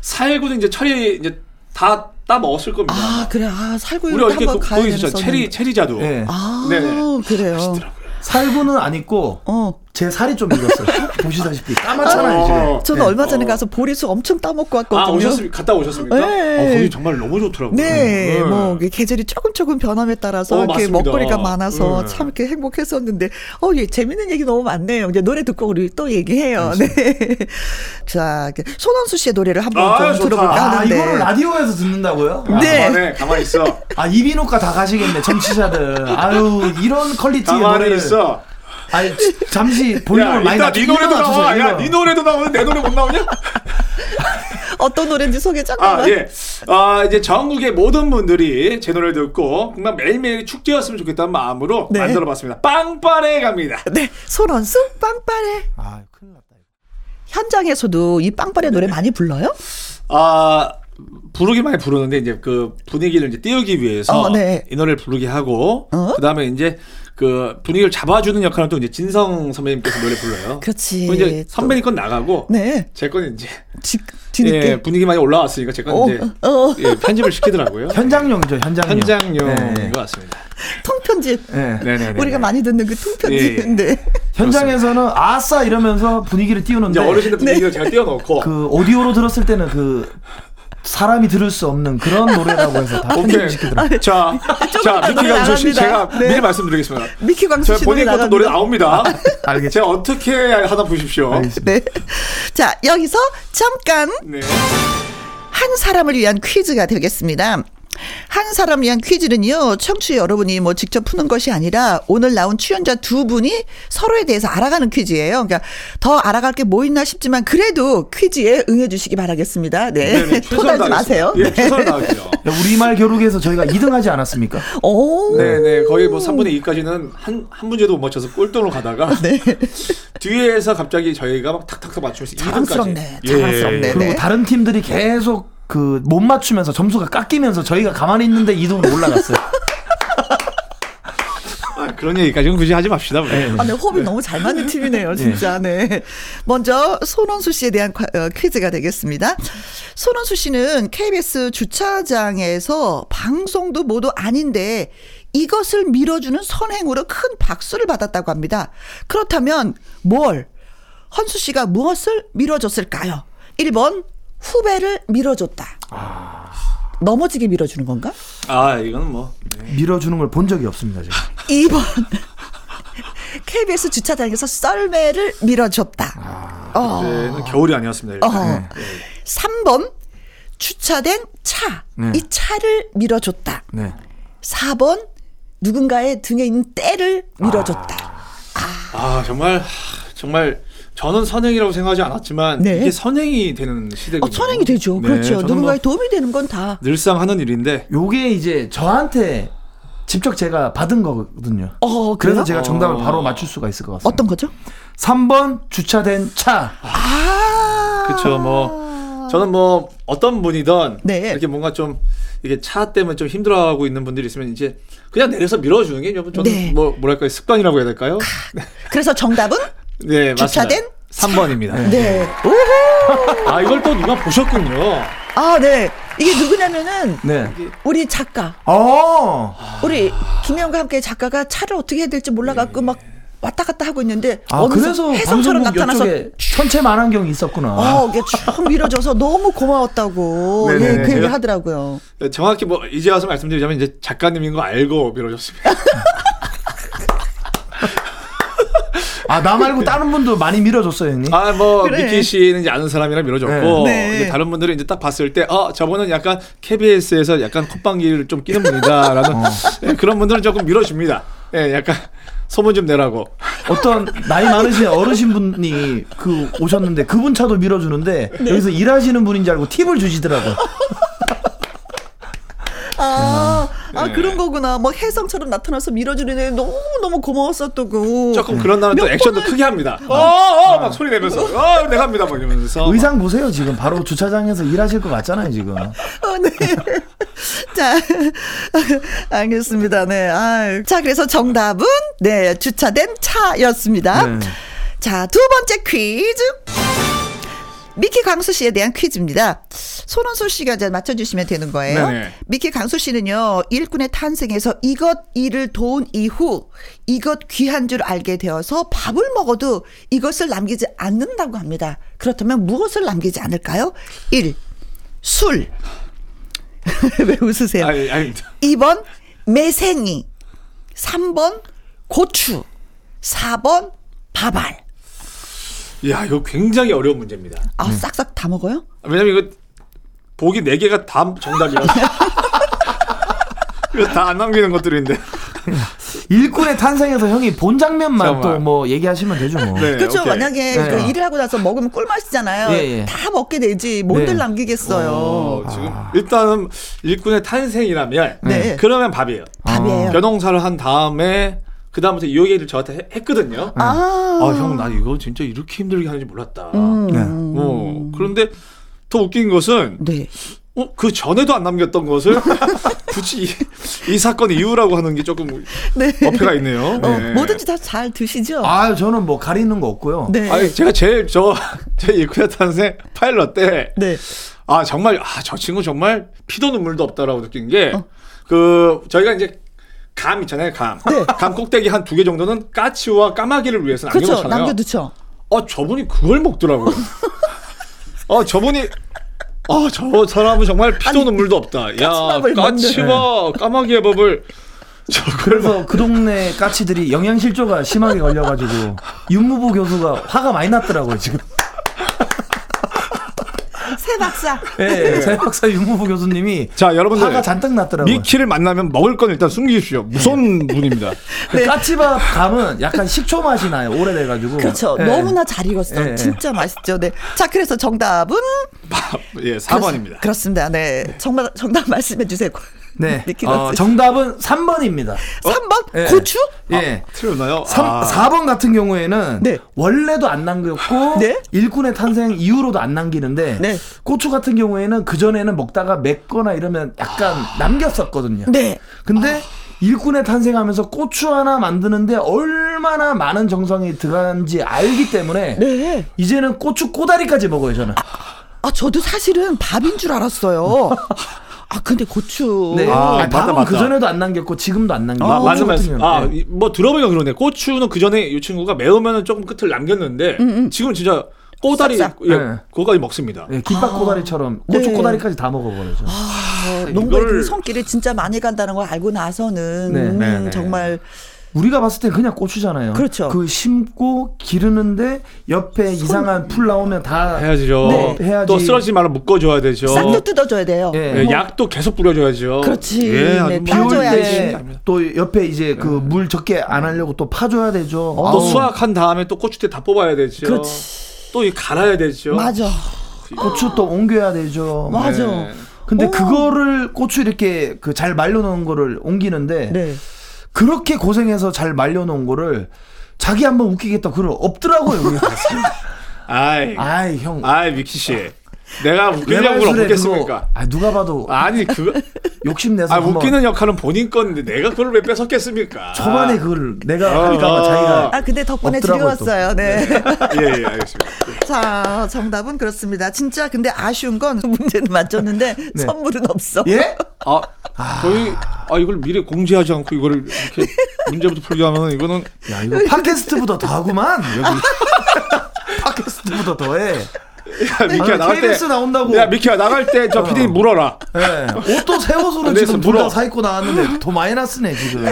살구도 이제 철이 이제 다 따 먹었을 겁니다. 아, 그래. 아, 살고 우리 어저께 그, 거기 있었죠. 체리 체리자두. 예. 아, 네네. 그래요. 살구는 안 있고 어. 제 살이 좀 익었어요. <laughs> 보시다시피 까맣잖아요 지금. 어. 저는 네. 얼마 전에 어. 가서 보리수 엄청 따먹고 왔거든요. 아 오셨습니까? 갔다 오셨습니까? 네. 어, 거기 정말 너무 좋더라고요. 네, 뭐 이게 계절이 조금 조금 변함에 따라서 어, 이렇게 맞습니다. 먹거리가 많아서 네. 참 이렇게 행복했었는데, 어, 예, 재밌는 얘기 너무 많네요. 이제 노래 듣고 우리 또 얘기해요. 네. <laughs> 자, 그 손원수 씨의 노래를 한번 아, 좀 좋다. 들어볼까 아 하는데. 이거를 라디오에서 듣는다고요? 아, 네. 가만해, 가만히 있어. 아 이비인후과 다 가시겠네 정치자들. 아유 이런 퀄리티의 가만히 노래를. 있어. 아니 잠시 야, 볼륨을 많이 낮춰 네 노래도 나와. 야. 네 노래도 나오는데 내 노래 못 나오냐? <laughs> 어떤 노래인지 소개 잠깐만. 아, 예. 아, 이제 전국의 모든 분들이 제 노래를 듣고 정말 매일매일 축제였으면 좋겠다는 마음으로 네. 만들어 봤습니다. 빵빠레 갑니다. 네, 손원수 빵빠레. 아 큰일 났다. 이거. 현장에서도 이 빵빠레 노래 많이 불러요? 아, 부르기 많이 부르는데 이제 그 분위기를 이제 띄우기 위해서 어, 네. 이 노래를 부르게 하고 어? 그다음에 이제 그 분위기를 잡아주는 역할은 또 이제 진성 선배님께서 노래 불러요. 그렇지. 이제 또. 선배님 건 나가고 네. 제 거는 이제 뒤, 뒤늦게. 예, 분위기 많이 올라왔으니까 제 거는 어, 이제 어. 예, 편집을 시키더라고요. 현장용이죠 현장용. 현장용인 네. 것 같습니다. 통편집. 네. 네네네. 우리가 많이 듣는 그 통편집인데. 현장에서는 아싸 이러면서 분위기를 띄우는데 어르신들 분위기를 제가 띄워놓고 네. 그 오디오로 들었을 때는 그 사람이 들을 수 없는 그런 노래라고 해서 다 오케이. 편집을 시키더라고요. 자, 자, 이따 미키 강수 씨 제가. 네. 미리 말씀드리겠습니다. 미키 광수 제가 씨 본인 것도 노래. 나옵니다. 알겠죠. 제가 어떻게 하나 보십시오. 알겠습니다. 네. 자, 여기서 잠깐 네. 한 사람을 위한 퀴즈가 되겠습니다. 한 사람을 위한 퀴즈는요, 청취 여러분이 뭐 직접 푸는 것이 아니라 오늘 나온 출연자 두 분이 서로에 대해서 알아가는 퀴즈예요. 그러니까 더 알아갈 게 뭐 있나 싶지만 그래도 퀴즈에 응해주시기 바라겠습니다. 네. 네네, 최선을 토달지 마세요. 예, 네. 우리말 교육에서 저희가 2등 하지 않았습니까? 오. 네, 네. 거의 뭐 3분의 2까지는 한, 한 문제도 못 맞춰서 꼴등으로 가다가 <laughs> 네. 뒤에서 갑자기 저희가 막 탁탁탁 맞추면서 2등까지. 자랑스럽네. 자랑스럽네. 그리고 네. 다른 팀들이 계속 그 못 맞추면서 점수가 깎이면서 저희가 가만히 있는데 2등으로 올라갔어요. 아, 그런 얘기까지는 굳이 하지 맙시다. 우리. 아, 네, 호흡이 너무 잘 맞는 팀이네요, 진짜. 네. 먼저, 손원수 씨에 대한 과- 어, 퀴즈가 되겠습니다. 손원수 씨는 KBS 주차장에서 방송도 모두 아닌데, 이것을 밀어주는 선행으로 큰 박수를 받았다고 합니다. 그렇다면, 뭘? 헌수 씨가 무엇을 밀어줬을까요? 1번, 후배를 밀어줬다. 넘어지게 밀어주는 건가? 아, 이거는 뭐. 네. 밀어주는 걸 본 적이 없습니다. 제가. 2번, KBS 주차장에서 썰매를 밀어줬다. 어. 그때는 겨울이 아니었습니다. 어. 3번 주차된 차. 네. 이 차를 밀어줬다. 네. 4번 누군가의 등에 있는 때를 밀어줬다. 아, 정말, 정말. 저는 선행이라고 생각하지 않았지만 네. 이게 선행이 되는 시대거든요. 어, 선행이 되죠. 네, 그렇죠. 뭐 도움이 되는 건 다. 늘상 하는 일인데 요게 이제 저한테 직접 제가 받은 거거든요. 어, 그래요? 그래서 제가 정답을 어. 바로 맞출 수가 있을 것 같습니다. 어떤 거죠? 3번 주차된 차. 아. 그쵸, 뭐, 저는 뭐 어떤 분이든 네. 이렇게 뭔가 좀 이게 차 때문에 좀 힘들어하고 있는 분들이 있으면 이제 그냥 내려서 밀어주는 게 저는 네. 뭐 뭐랄까요 습관이라고 해야 될까요? 그래서 정답은 <laughs> 네 주차된 맞습니다. 3번입니다. 네. 아 이걸 또 누가 보셨군요. 아, 네. 이게 누구냐면은 네. 우리 작가. 어. 우리 김혜영과 함께 작가가 차를 어떻게 해야 될지 몰라갖고 막 왔다 갔다 하고 있는데 아 그래서 방송국 나타나서 천체 만환경이 있었구나. 어, 이게 쭉 밀어줘서 너무 고마웠다고 예, 네네네. 그 얘기 하더라고요. 정확히 뭐 이제 와서 말씀드리자면 이제 작가님인 거 알고 밀어줬습니다. <laughs> 아 나 말고 다른 분도 많이 밀어줬어요 형님. 아 뭐 그래. 미키 씨는 이제 아는 사람이라 밀어줬고 네. 이제 다른 분들은 이제 딱 봤을 때 어 저분은 약간 KBS에서 약간 콧방귀를 좀 끼는 분이다라는 <laughs> 어. 예, 그런 분들은 조금 밀어줍니다. 예, 약간 소문 좀 내라고. 어떤 나이 많으신 어르신 분이 그 오셨는데 그분 차도 밀어주는데 네. 여기서 일하시는 분인 줄 알고 팁을 주시더라고. 아, 아 네. 그런 거구나. 뭐 혜성처럼 나타나서 밀어주는 애 너무 너무 고마웠었다고. 조금 그런 다음에 또몇 액션도 크게 합니다. 어, 어, 막 소리 내면서 어, 내가 합니다, 막 이러면서. 의상 보세요 지금 바로 주차장에서 일하실 것 같잖아요 지금. 어, 네. <laughs> 자, 알겠습니다. 네. 아, 자, 그래서 정답은 네 주차된 차였습니다. 네. 자, 두 번째 퀴즈. 미키 강수 씨에 대한 퀴즈입니다. 손원솔 씨가 이제 맞춰주시면 되는 거예요. 네네. 미키 강수 씨는요, 일꾼의 탄생에서 이것 일을 도운 이후 이것 귀한 줄 알게 되어서 밥을 먹어도 이것을 남기지 않는다고 합니다. 그렇다면 무엇을 남기지 않을까요? 1. 술. <laughs> 왜 웃으세요? 아니, 아니, 2번 매생이 3번 고추 4번 밥알 야, 이거 굉장히 어려운 문제입니다. 아 싹싹 다 먹어요? 왜냐면 이거 보기 네 개가 다 정답이라서. <laughs> <laughs> 이거 다 안 남기는 것들인데. 일꾼의 탄생에서 형이 본 장면만. 또 뭐 얘기하시면 되죠 뭐. 네, 그렇죠 오케이. 만약에 네. 그 일을 하고 나서 먹으면 꿀맛이잖아요 예, 예. 다 먹게 되지 뭔들 네. 남기겠어요 어, 지금 일단은 일꾼의 탄생이라면 네. 그러면 밥이에요. 밥이에요 변홍사를 한 다음에 그 다음부터 이 얘기를 저한테 해- 했거든요. 아, 아, 형, 나 이거 진짜 이렇게 힘들게 하는지 몰랐다. 음. 네. 어, 그런데 더 웃긴 것은, 네. 어, 그 전에도 안 남겼던 것을 <laughs> 굳이 이, 이 사건 이후라고 하는 게 조금 네. 어폐가 있네요. 어, 네. 뭐든지 다 잘 드시죠? 아 저는 뭐 가리는 거 없고요. 네. 아니, 제가 제일 저, <laughs> 제 일쿠야 탄생 파일럿 때, 네. 아, 정말, 아, 저 친구 정말 피도 눈물도 없다라고 느낀 게, 어. 그, 저희가 이제 감 있잖아요, 감. 네. 감 꼭대기 한 두 개 정도는 까치와 까마귀를 위해서 그렇죠. 남겨놓잖아요. 남겨두죠. 어, 저분이 그걸 먹더라고요. <laughs> 어, 저분이, 아, 저 사람은 정말 피도 아니, 눈물도 없다. 야, 까치와 까마귀의 법을, 그래서 그 동네 까치들이 영양실조가 심하게 걸려가지고 윤무부 교수가 화가 많이 났더라고요 지금. 새 박사. 예, 새 박사 윤무부 교수님이 자, 여러분들. 화가 잔뜩 났더라고요. 미키를 만나면 먹을 건 일단 숨기십시오. 무서운 분입니다. 그 <laughs> 까치밥 감은 약간 식초 맛이 나요. 오래돼가지고. 그렇죠. 예. 너무나 잘 익었어. 예. 진짜 맛있죠. 네. 자, 그래서 정답은 예, 4번입니다. 그렇 습니다. 네. 정답 정답 말씀해 주세요. 네. <laughs> 어. 정답은 3번입니다. 3번 예. 고추? 예. 틀렸나요? 삼 아. 4번 같은 경우에는 네. 원래도 안 남겼고 <laughs> 네. 일꾼의 탄생 이후로도 안 남기는데 네. 고추 같은 경우에는 그 전에는 먹다가 맵거나 이러면 약간 남겼었거든요. 네. 근데 일꾼의 탄생하면서 고추 하나 만드는데 얼마나 많은 정성이 들어간지 알기 때문에 네. 이제는 고추 꼬다리까지 먹어요 저는. 아, 저도 사실은 밥인 줄 알았어요. <laughs> 아, 근데 고추. 네. 아, 아니, 맞다, 밥은 맞다. 그 전에도 안 남겼고 지금도 안. 마, 어, 맞는 말씀. 아, 뭐 들어보니까 그러네. 고추는 그 전에 이 친구가 매우면은 조금 끝을 남겼는데 지금 진짜 꼬다리 싹 싹. 예, 네. 그거까지 먹습니다. 예, 김밥 꼬다리처럼 고추 네. 꼬다리까지 다 먹어버려죠. 아, 농부의 이걸- 그 손길이 진짜 많이 간다는 걸 알고 나서는 네. 음, 네, 네. 정말 우리가 봤을 땐 그냥 고추잖아요. 그렇죠. 그 심고 기르는데 옆에 이상한 풀 나오면 다 해야죠. 네. 해야지. 또 쓰러지지 말아 묶어줘야 되죠. 싹도 뜯어줘야 돼요. 예. 예, 뭐, 약도 계속 뿌려줘야죠. 그렇지. 예, 네, 뭐- 비올 파줘야지. 때또 옆에 이제 그 물 적게 안 하려고 또 파줘야 되죠. 또 아우, 수확한 다음에 또 고추대 다 뽑아야 되죠. 그렇지. 또이 갈아야 되죠. 맞아. 고추 또 옮겨야 되죠. 맞아. 네. 근데 오. 그거를 고추 이렇게 그 잘 말려놓은 거를 옮기는데 네. 그렇게 고생해서 잘 말려놓은 거를 자기 한번 웃기겠다 그걸 없더라고요. <laughs> 아이, 아이 형. 아이 미키 씨, 내가 웃기려고 그걸 없겠습니까? 아 누가 봐도 아니 그거 욕심 내서 아 한번 웃기는 역할은 본인 건데 내가 그걸 왜 뺏었겠습니까? 초반에 그걸 내가 어, 하니까 어. 자기가 아, 근데 덕분에 드려왔어요. 네. 예예 알겠습니다. 자, 정답은 그렇습니다. 진짜 근데 아쉬운 건 <laughs> 문제는 맞췄는데 네. 선물은 없어. 예? 아 저희 아 이걸 미리 공지하지 않고 이거를 이렇게 문제부터 풀게 하면 이거는 야 이거 팟캐스트보다 더하구만 여기. <laughs> 팟캐스트보다 더해. 야 미키야 아니, 나갈 때 KBS 나온다고. 야 미키야 나갈 때저 PD 물어라. 예. 옷도 새 옷으로 네, 지금 둘 물어. 다사 입고 나왔는데 더 마이너스네 지금.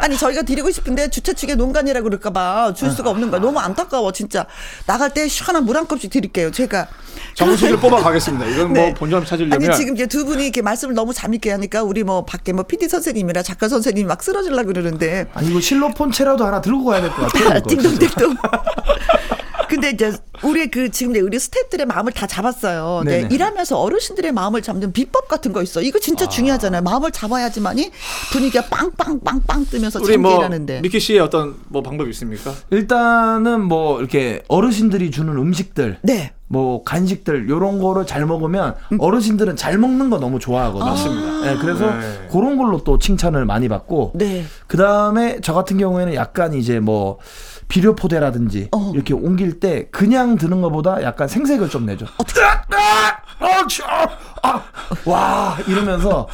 아니 저희가 드리고 싶은데 주최 측의 농간이라 그럴까봐 줄 수가 없는 거야. 너무 안타까워 진짜. 나갈 때 시원한 물 한 컵씩 드릴게요. 제가. 정수기를 <laughs> 뽑아 가겠습니다. 이건 뭐 네. 본점 찾으려면 아니 지금 이제 두 분이 이렇게 말씀을 너무 재밌게 하니까 우리 뭐 밖에 뭐 PD 선생님이나 작가 선생님이 막 쓰러질라 그러는데 아니 이거 실로폰체라도 하나 들고 가야 될 것 같아요. <laughs> 띵동댕동. <laughs> 근데 이제 우리 그 지금 이제 우리 스태프들의 마음을 다 잡았어요. 네. 일하면서 어르신들의 마음을 잡는 비법 같은 거 있어. 이거 진짜 중요하잖아요. 마음을 잡아야지만이 분위기가 빵빵빵빵 뜨면서 우리 뭐 일하는데. 미키 씨의 어떤 뭐 방법이 있습니까? 일단은 뭐 이렇게 어르신들이 주는 음식들 네. 뭐 간식들 요런 거를 잘 먹으면 어르신들은 잘 먹는 거 너무 좋아하거든요. 맞습니다. 네, 그래서 네. 그런 걸로 또 칭찬을 많이 받고 네. 그다음에 저 같은 경우에는 약간 이제 뭐 비료 포대라든지 어. 이렇게 옮길 때 그냥 드는 것보다 약간 생색을 좀 내죠. 어떻게? 아, 와 이러면서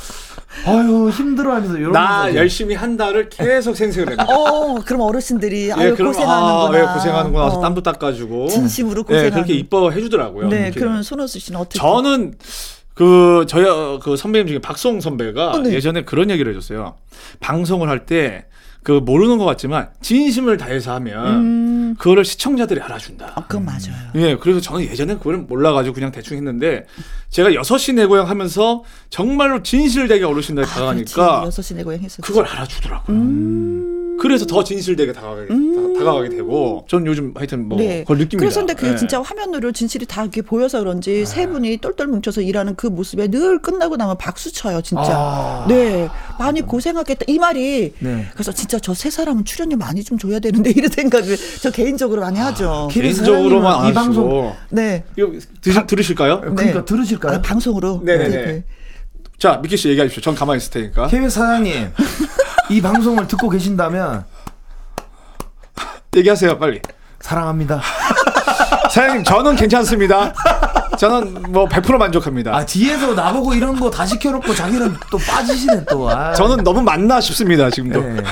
아유 힘들어하면서 이러면서 나 이제 열심히 한다를 계속 생색을 냅니다. 어, 그럼 어르신들이 아유 예, 그럼 고생하는구나. 아, 예, 고생하는구나. 해서 어. 땀도 닦아주고. 진심으로 예, 고생하는. 그렇게 이뻐해 주더라고요. 네, 이렇게. 그러면 손호수 씨는 어떻게? 저는 그 저희 어, 그 선배님 중에 박송 선배가 어, 네. 예전에 그런 얘기를 해줬어요. 방송을 할 때 그 모르는 것 같지만 진심을 다해서 하면 그거를 시청자들이 알아준다. 음. 아, 그건 맞아요. 예, 그래서 저는 예전에 그걸 몰라가지고 그냥 대충 했는데 제가 여섯 시 내 고향 하면서 정말로 진실되게 어르신들이 다가가니까 여섯 시 내 고향 했었지. 그걸 알아주더라고요. 음. 그래서 더 진실되게 다가가게, 다, 다가가게 되고 전 요즘 하여튼 뭐 네. 그걸 느낍니다. 그래서 근데 그게 예. 진짜 화면으로 진실이 다 이렇게 보여서 그런지 세 분이 똘똘 뭉쳐서 일하는 그 모습에 늘 끝나고 나면 박수 쳐요, 진짜. 아. 네. 많이 고생하겠다. 이 말이. 네. 그래서 진짜 저 세 사람은 출연료 많이 좀 줘야 되는데 이런 생각을 저 개인적으로 많이 하죠. KBS 개인적으로만 이 방송 네. 이거 드시, 들으실까요? 그러니까 네. 들으실까요? 아, 방송으로. 네네네. 자 미키 씨 얘기하십시오. 전 가만히 있을 테니까. KBS 사장님 <laughs> 이 방송을 듣고 계신다면 얘기하세요 빨리. 사랑합니다. <laughs> 사장님 저는 괜찮습니다. 저는 뭐 100% 만족합니다. 아 뒤에서 나보고 이런 거 다 시켜놓고 자기는 또 빠지시네 또. 아. 저는 너무 맞나 싶습니다 지금도. 네.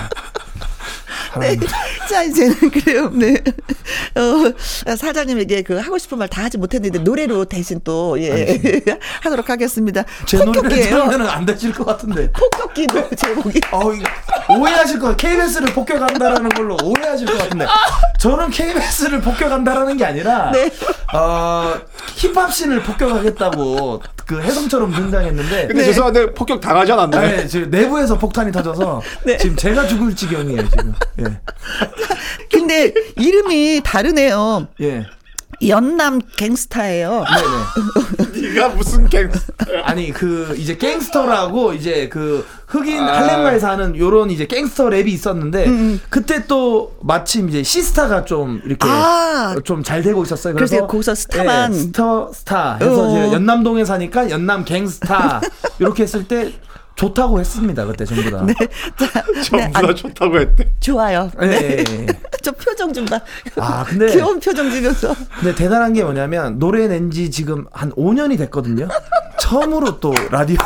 네. <laughs> 자, 이제는 그래요. 네. <laughs> 어, 사장님에게 그 하고 싶은 말 다 하지 못했는데 노래로 대신 또, 예, <laughs> 하도록 하겠습니다. 제 폭격기예요 들으면 안 되실 것 같은데. 폭격기도 제목이. 어, 오해하실 것 같아요. KBS를 폭격한다라는 걸로 오해하실 것 같은데. 저는 KBS를 폭격한다라는 게 아니라, 네. 어, 힙합 씬을 폭격하겠다고 그 해성처럼 등장했는데. 근데 죄송한데 폭격 당하지 않았나요? 네, 지금 내부에서 폭탄이 터져서 <laughs> 네. 지금 제가 죽을 지경이에요 지금. 예, 근데 이름이 다르네요. 예, 연남 갱스타예요. 네네. 네가 무슨 갱? <laughs> 아니 그 이제 갱스터라고 이제 그 흑인 아. 할렘가에 사는 요런 이제 갱스터 랩이 있었는데 음, 그때 또 마침 이제 시스타가 좀 이렇게 아. 좀잘 되고 있었어요. 그래서 그래서 거기서 스타만. 예, 스타 스타 해서 어. 제가 연남동에 사니까 연남 갱스타 <laughs> 이렇게 했을 때 좋다고 했습니다 그때 전부 다. <laughs> 네. 자, 네, 전부 다 아니, 좋다고 했대. 좋아요. 예, 네. 예, 예. <laughs> 저 표정 좀 봐. 아 근데 귀여운 표정 지면서. 근데 대단한 게 뭐냐면 노래 낸 지 지금 한 5년이 됐거든요. 처음으로 또 라디오에서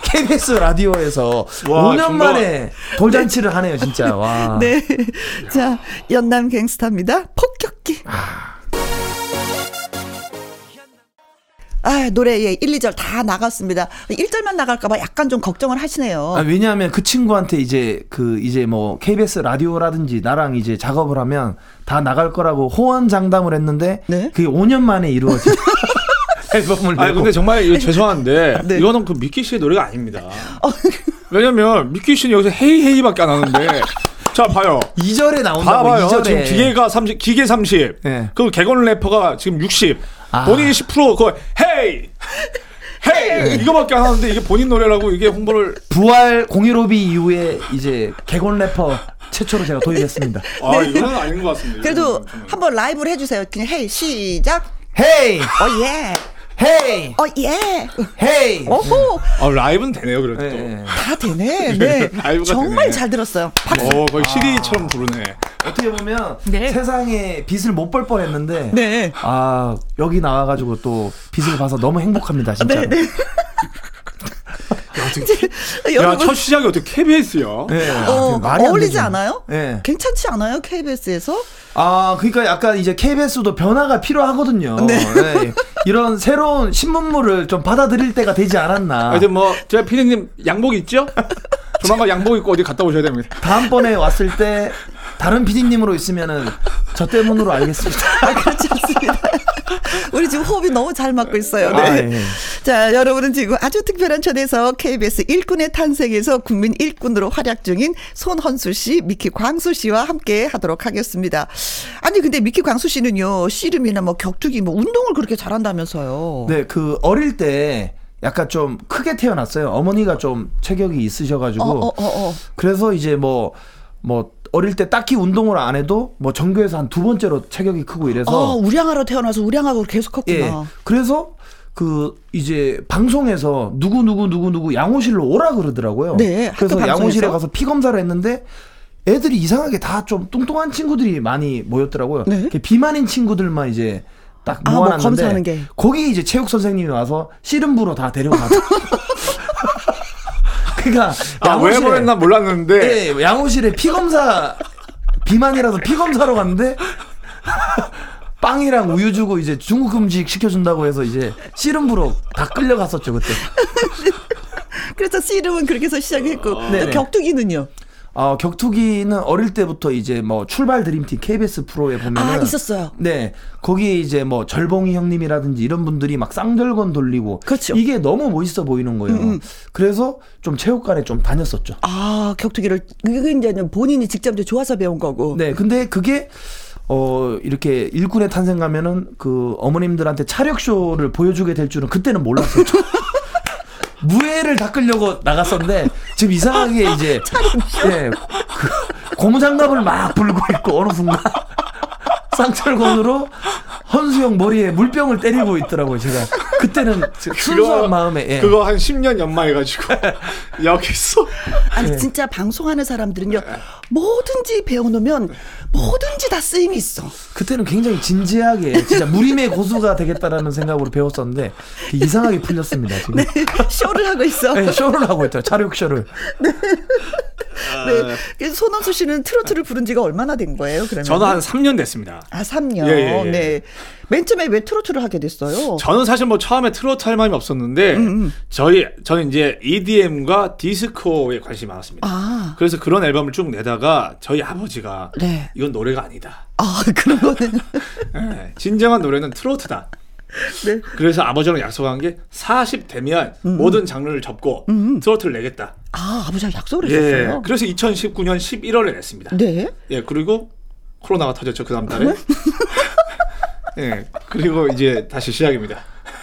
<laughs> KBS 라디오에서 와, 5년 정말. 만에 돌잔치를 하네요, 진짜. 와. 네. 자, 연남 갱스타입니다. 폭격기. 아, 노래 예, 1, 2절 다 나갔습니다. 1절만 나갈까 봐 약간 좀 걱정을 하시네요. 아, 왜냐하면 그 친구한테 이제 그 이제 뭐 KBS 라디오라든지 나랑 이제 작업을 하면 다 나갈 거라고 호언장담을 했는데 네? 그게 5년 만에 이루어진 <laughs> 앨범을 내고 아니 근데 정말 이거 죄송한데 <laughs> 네. 이거는 그 미키 씨의 노래가 아닙니다. 왜냐면 미키 씨는 여기서 hey hey밖에 안 하는데 <laughs> 자 봐요. 2절에 나온다고 봐봐요. 2절에 지금 기계가 30, 기계 30. 네. 그 객원 래퍼가 지금 60. 아. 본인이 10% 그거 hey hey <laughs> 이거밖에 안 하는데 이게 본인 노래라고 이게 홍보를 부활 015B 이후에 이제 객원 래퍼 최초로 제가 도입했습니다. 아 이거는 아닌 것 같습니다. 그래도 좀- 한번 라이브를 해주세요. 그냥 헤이 시작. 헤이! 어 예. 헤이! 어 예. 헤이! 어호 아 라이브는 되네요 그래도. 네. 다 되네. <laughs> 네. 라이브가 정말 되네. 잘 들었어요. 박수. 어 거의 CD처럼 부르네. 어떻게 보면 네. 세상에 빛을 못볼 뻔했는데 네. 아 여기 나와가지고 또 빛을 봐서 너무 행복합니다 진짜. 네, 네. 야, <laughs> 여러분 첫 시작이 어떻게 KBS야? 네. 어, 안 어울리지 되죠. 않아요? 네. 괜찮지 않아요? KBS에서? 아, 그러니까 약간 이제 KBS도 변화가 필요하거든요. 네. 이런 새로운 신문물을 좀 받아들일 때가 되지 않았나. 하여튼 뭐, 제가 피디님 양복 있죠? 조만간 양복 입고 어디 갔다 오셔야 됩니다. 다음번에 왔을 때 다른 PD님으로 있으면은 저 때문으로 알겠습니다. 아, 그렇지 않습니다. <laughs> 우리 지금 호흡이 너무 잘 맞고 있어요. 네. 아, 예. 자, 여러분은 지금 아주 특별한 초대에서 KBS 일꾼의 탄생에서 국민 일꾼으로 활약 중인 손헌수 씨, 미키 광수 씨와 함께 하도록 하겠습니다. 아니, 근데 미키 광수 씨는요, 씨름이나 뭐 격투기 뭐 운동을 그렇게 잘한다면서요. 네, 그 어릴 때 약간 좀 크게 태어났어요. 어머니가 좀 체격이 있으셔가지고 어, 어, 어, 어. 그래서 이제 뭐 뭐 어릴 때 딱히 운동을 안 해도 뭐 전교에서 한 두 번째로 체격이 크고 이래서 어, 우량아로 태어나서 우량아로 계속 컸구나. 예. 그래서 그 이제 방송에서 누구 누구 누구 누구 양호실로 오라 그러더라고요. 네, 그래서? 양호실에 가서 피 검사를 했는데 애들이 이상하게 다 좀 뚱뚱한 친구들이 많이 모였더라고요. 네. 비만인 친구들만 이제 딱 아, 뭐 모아놨는데 검사하는 게. 거기 이제 체육 선생님이 와서 씨름부로 다 데려가서 <laughs> 그러니까 아, 왜 양호실에- 그랬나 몰랐는데. 예, 양호실에 피 검사 비만이라서 피 검사로 갔는데 빵이랑 우유 주고 이제 중국 음식 시켜준다고 해서 이제 씨름부로 다 끌려갔었죠 그때. <laughs> 그래서 씨름은 그렇게 해서 시작했고, 또 네네. 격투기는요? 어, 격투기는 어릴 때부터 이제 뭐 출발 드림팀 KBS 프로에 보면은 아, 있었어요. 네 거기에 이제 뭐 절봉이 형님이라든지 이런 분들이 막 쌍절곤 돌리고 그렇죠. 이게 너무 멋있어 보이는 거예요. 음, 음. 그래서 좀 체육관에 좀 다녔었죠. 아, 격투기를, 그게 이제 본인이 직접 이제 좋아서 배운 거고. 네, 근데 그게 어 이렇게 일꾼의 탄생 가면은 그 어머님들한테 차력 쇼를 보여주게 될 줄은 그때는 몰랐었죠. <laughs> 무예를 닦으려고 나갔었는데 지금 이상하게 이제 <laughs> 예, 그 고무장갑을 막 불고 있고 어느 순간 <laughs> 쌍철곤으로 헌수형 머리에 물병을 때리고 있더라고요. 제가 그때는 순수한 마음에 예. 그거 한 10년 연마해가지고 <laughs> 여기서 아니 네. 진짜 방송하는 사람들은요 뭐든지 배워놓으면 뭐든지 다 쓰임이 있어. 그때는 굉장히 진지하게 진짜 무림의 고수가 되겠다라는 생각으로 배웠었는데 이상하게 풀렸습니다 지금. 네. 쇼를 하고 있어. 쇼를 하고 있죠 차력 쇼를. 네. 그래서 손원수 씨는 트로트를 부른 지가 얼마나 된 거예요? 그러면 저는 한 3년 됐습니다. 아 3년. 예, 예, 예. 네. 맨 처음에 왜 트로트를 하게 됐어요? 저는 사실 뭐 처음에 트로트 할 마음이 없었는데 음, 저희 저는 이제 EDM과 디스코에 관심이 많았습니다. 아, 그래서 그런 앨범을 쭉 내다가 저희 아버지가 네. 이건 노래가 아니다. 아 그런 거는 예, <laughs> 진정한 노래는 트로트다. 네. 그래서 아버지랑 약속한 게 40 되면 음, 모든 장르를 접고 트로트를 내겠다. 아 아버지랑 약속을 예. 했었어요. 그래서 2019년 11월에 냈습니다. 네. 예. 그리고 코로나가 터졌죠 그 다음 달에. 예. 그리고 이제 다시 시작입니다.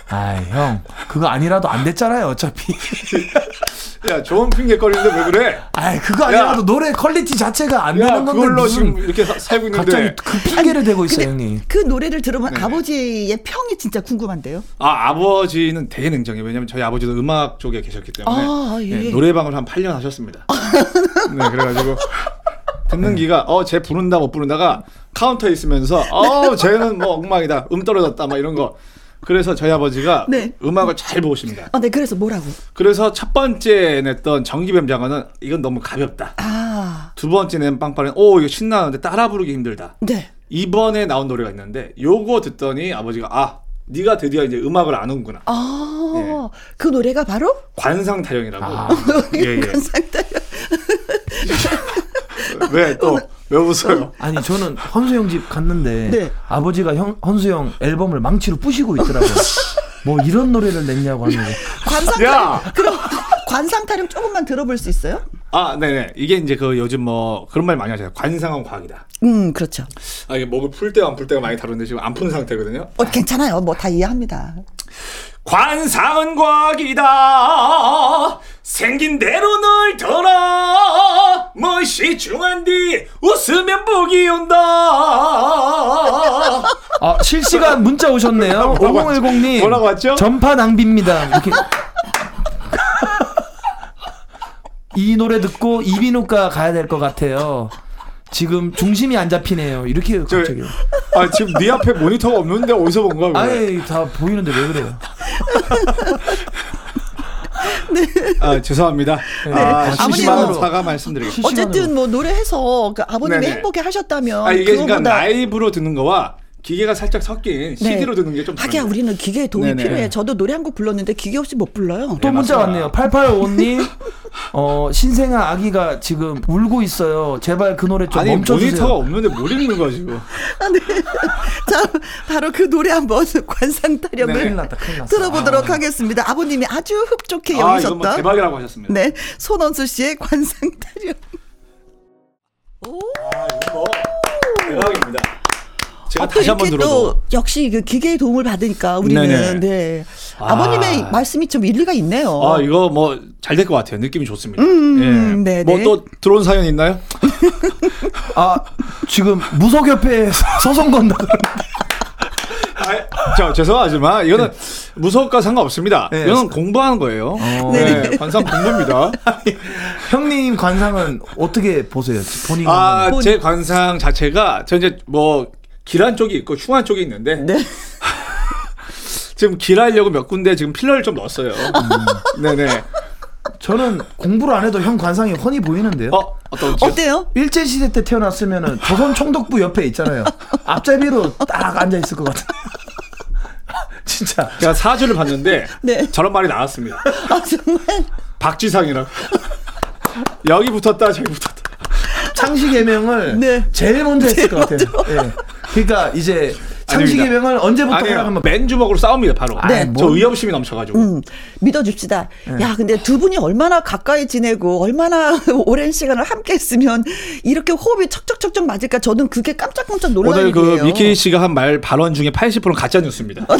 아이 형 그거 아니라도 안 됐잖아요 어차피. 야 좋은 핑계거리는데 왜 그래? 아이 그거 아니라도 노래 퀄리티 자체가 안 야 되는 건데 그걸로 무슨 지금 이렇게 사- 살고 갑자기 있는데 그 핑계를 대고 있어요 형님. 그 노래를 들으면 네. 아버지의 평이 진짜 궁금한데요. 아 아버지는 대냉정이에요. 왜냐면 저희 아버지도 음악 쪽에 계셨기 때문에 아, 예. 노래방을 한 8년 하셨습니다. <laughs> 네 그래 가지고 듣는 기가 어 쟤 부른다 못 부른다가 카운터에 있으면서 어 <laughs> 쟤는 뭐 엉망이다 음 떨어졌다 막 이런 거 그래서 저희 아버지가 네. 음악을 잘 보십니다. 아, 네. 그래서 뭐라고? 그래서 첫 번째 냈던 전기뱀 장어는 이건 너무 가볍다. 아, 두 번째 낸 빵빠레는 오 이거 신나는데 따라 부르기 힘들다. 네. 이번에 나온 노래가 있는데 요거 듣더니 아버지가 아 네가 드디어 이제 음악을 아는구나. 아, 예. 그 노래가 바로 관상타령이라고. 아. <laughs> 예, 예. 관상다. 왜 <laughs> 또 왜 웃어요? <laughs> 아니 저는 헌수형 집 갔는데 네. 아버지가 형 헌수형 앨범을 망치로 부시고 있더라고요. 뭐 이런 노래를 냈냐고 하는데 관상타령. 야! 그럼 관상타령 조금만 들어볼 수 있어요? 아, 네네. 이게 이제 그 요즘 뭐 그런 말 많이 하잖아요. 관상은 과학이다. 음, 그렇죠. 아, 이게 목을 풀 때와 안 풀 때가 많이 다른데 지금 안 푼 상태거든요. 어, 괜찮아요. 뭐 다 이해합니다. 관상은 과학이다. 생긴 대로 널 둬라. 뭣이 중헌디 웃으면 복이 온다. 아 실시간 문자 오셨네요. <laughs> 뭐라고 왔죠? 5010님 뭐라고 왔죠? 전파 낭비입니다. 이렇게 이 노래 듣고 이비인후과 가야 될 것 같아요. 지금 중심이 안 잡히네요. 이렇게 저, 갑자기. 아, 지금 네 앞에 모니터가 없는데 어디서 본 거야? 아예 다 보이는데 왜 그래요? <laughs> 아, 죄송합니다. 아, 네. 아버님 심심한 뭐- 사과 말씀드리겠습니다. 어쨌든 뭐 노래해서 그 아버님이 네네. 행복해 하셨다면 아, 이게 그러니까 라이브로 듣는 거와 기계가 살짝 섞인 CD로 듣는 게 좀 하기야 우리는 기계의 도움이 네네. 필요해. 저도 노래 한 곡 불렀는데 기계 없이 못 불러요. 또 네, 문자. 왔네요. 8855님, 어, 신생아 아기가 지금 울고 있어요. 제발 그 노래 좀 아니 멈춰주세요. 모니터가 없는데 뭘 읽는 거야 지금? <laughs> 자, 바로 그 노래 한번 <laughs> 관상 타령을 네. 큰일 났다, 큰일 났어. 들어보도록 하겠습니다. 아버님이 아주 흡족해 아 이건 뭐 여기셨던 대박이라고 하셨습니다. 네 손원수 씨의 관상 타령. 대박입니다. 제가 아, 또 다시 한번 이렇게 들어도 또 역시 그 기계의 도움을 받으니까 우리는 네네. 네 아. 아버님의 말씀이 좀 일리가 있네요. 아 이거 뭐 잘 될 것 같아요. 느낌이 좋습니다. 음, 네네. 뭐또 들어온 사연 있나요? 아, 지금 무속협회에 소송 건다. 아, 저 죄송하지만 이거는 무서울까 상관없습니다. 네. 이거는 공부하는 거예요. 어. 네, 관상 공부입니다. <laughs> 형님 관상은 어떻게 보세요? 본인 아, 관상은? 제 관상 자체가 저 이제 뭐 길한 쪽이 있고 흉한 쪽이 있는데 네. <laughs> 지금 길하려고 몇 군데 지금 필러를 좀 넣었어요. 음. 네네. 저는 공부를 안 해도 형 관상이 훤히 보이는데요. 어 어떤지? 어때요? 일제 시대 때 태어났으면은 조선 총독부 옆에 있잖아요. 앞제비로 딱 앉아 있을 것 같아. <laughs> 진짜. 제가 사주를 봤는데 네. 저런 말이 나왔습니다. 아 정말 박지상이라고. 여기 붙었다 저기 붙었다. 창씨 개명을 네. 제일 먼저 했을 것 같아요. 예. 그러니까 이제 아닙니다. 개명을 언제부터 아니에요. 하냐면 맨 주먹으로 싸웁니다 바로. 네. 저 뭐- 의협심이 넘쳐가지고. 음, 믿어줍시다. 네. 야, 근데 두 분이 얼마나 가까이 지내고 얼마나 <laughs> 오랜 시간을 함께 했으면 이렇게 호흡이 척척척척 맞을까? 저는 그게 깜짝깜짝 놀랄 오늘 그. 미키 씨가 한 말 발언 중에 80%는 가짜 뉴스입니다. <laughs>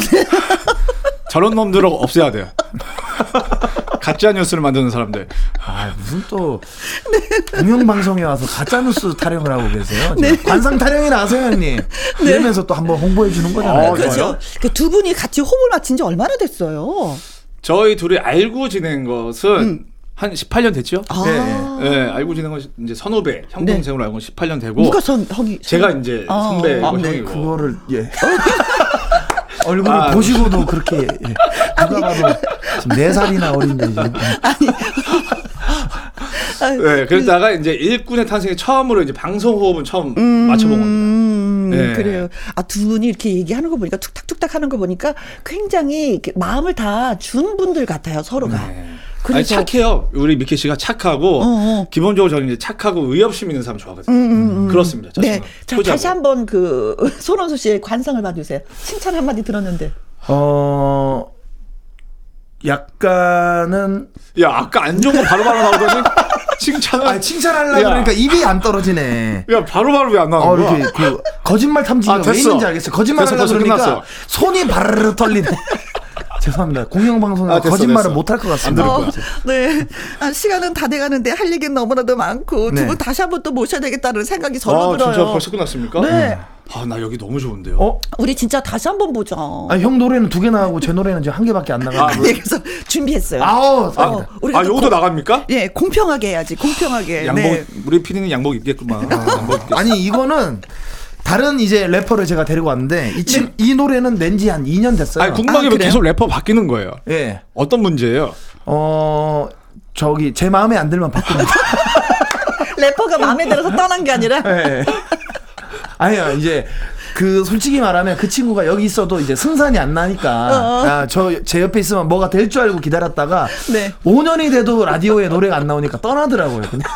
저런 놈들을 없애야 돼요. <laughs> 가짜 뉴스를 만드는 사람들. 아 무슨 또 공영 방송에 와서 가짜 뉴스 타령을 하고 계세요. 네. 관상 타령이 나세요 형님. 이러면서 또 한번 홍보해 주는 거잖아요. 어, 그렇죠. 좋아요. 그두 분이 같이 호흡을 맞춘 지 얼마나 됐어요? 저희 둘이 알고 지낸 것은 한 18년 됐죠? 아, 네. 네, 알고 지낸 건 이제 선후배, 형 네. 동생으로 알고 18년 되고 누가 선, 형이. 제가 이제 아, 선배고 아, 형이고. 그거를 예. <laughs> 얼굴을 아, 보시고도 그렇게 예. <laughs> 누가 봐도 지금 네 살이나 어린데 지금. 아, 네, 그러다가 이제 일꾼의 탄생에 처음으로 이제 방송 호흡은 처음 맞춰본 겁니다. 음, 네. 그래요. 아, 두 분이 이렇게 얘기하는 거 보니까 툭탁툭탁 하는 거 보니까 굉장히 마음을 다 준 분들 같아요, 서로가. 네. 아니, 그래서 착해요. 우리 미키 씨가 착하고 어, 어. 기본적으로 저는 이제 착하고 의협심 있는 사람 좋아하거든요. 그렇습니다. 저 네. 친구. 자, 효자고. 다시 한번 그 <laughs> 손원수 씨의 관상을 봐주세요. 칭찬 한마디 들었는데. 어 약간은 야 아까 안 좋은 거 바로바로 나오더니 <laughs> 칭찬을. 아 칭찬하려고 야. 그러니까 입이 안 떨어지네. 야 바로바로 왜 안 나오는 어, 거야? 이렇게 그 거짓말 탐지기가 아, 왜. 있는지 알겠어요. 거짓말 하려고 그러니까 끝났어. 손이 바르르 떨리네. 죄송합니다. 공영방송에서 아, 거짓말을 됐어. 못할 것 같습니다. 안 어. 네. 아, 시간은 다 돼가는데 할 얘기는 너무나도 많고 네. 두분 다시 한번 또 모셔야 되겠다는 생각이 절로 아 들어요. 진짜 벌써 끝났습니까? 네. 아나 여기 너무 좋은데요. 어? 우리 진짜 다시 한번 보자. 아, 형 노래는 두 개 나가고 제 노래는 지금 한 개밖에 안 나가요. 아, 네, 그래서 준비했어요. 아우, 아, 어, 우리가 아또 요것도 고- 나갑니까? 예, 공평하게 해야지. 공평하게. 양복 네. 우리 PD는 양복 입겠구만. 양복 <laughs> 입겠. 아니 이거는 다른 이제 래퍼를 제가 데리고 왔는데 이, 친, 이 노래는 낸 지 한 2년 됐어요. 아니 궁금한 게 아? 계속 래퍼 바뀌는 거예요? 예. 어떤 문제예요? 어 저기 제 마음에 안 들면 바꿉니다. <laughs> 래퍼가 마음에 들어서 떠난 게 아니라 예. 아니요 이제 그 솔직히 말하면 그 친구가 여기 있어도 이제 승산이 안 나니까 아, 저제 옆에 있으면 뭐가 될 줄 알고 기다렸다가 네. 5년이 돼도 라디오에 노래가 안 나오니까 떠나더라고요. 그냥.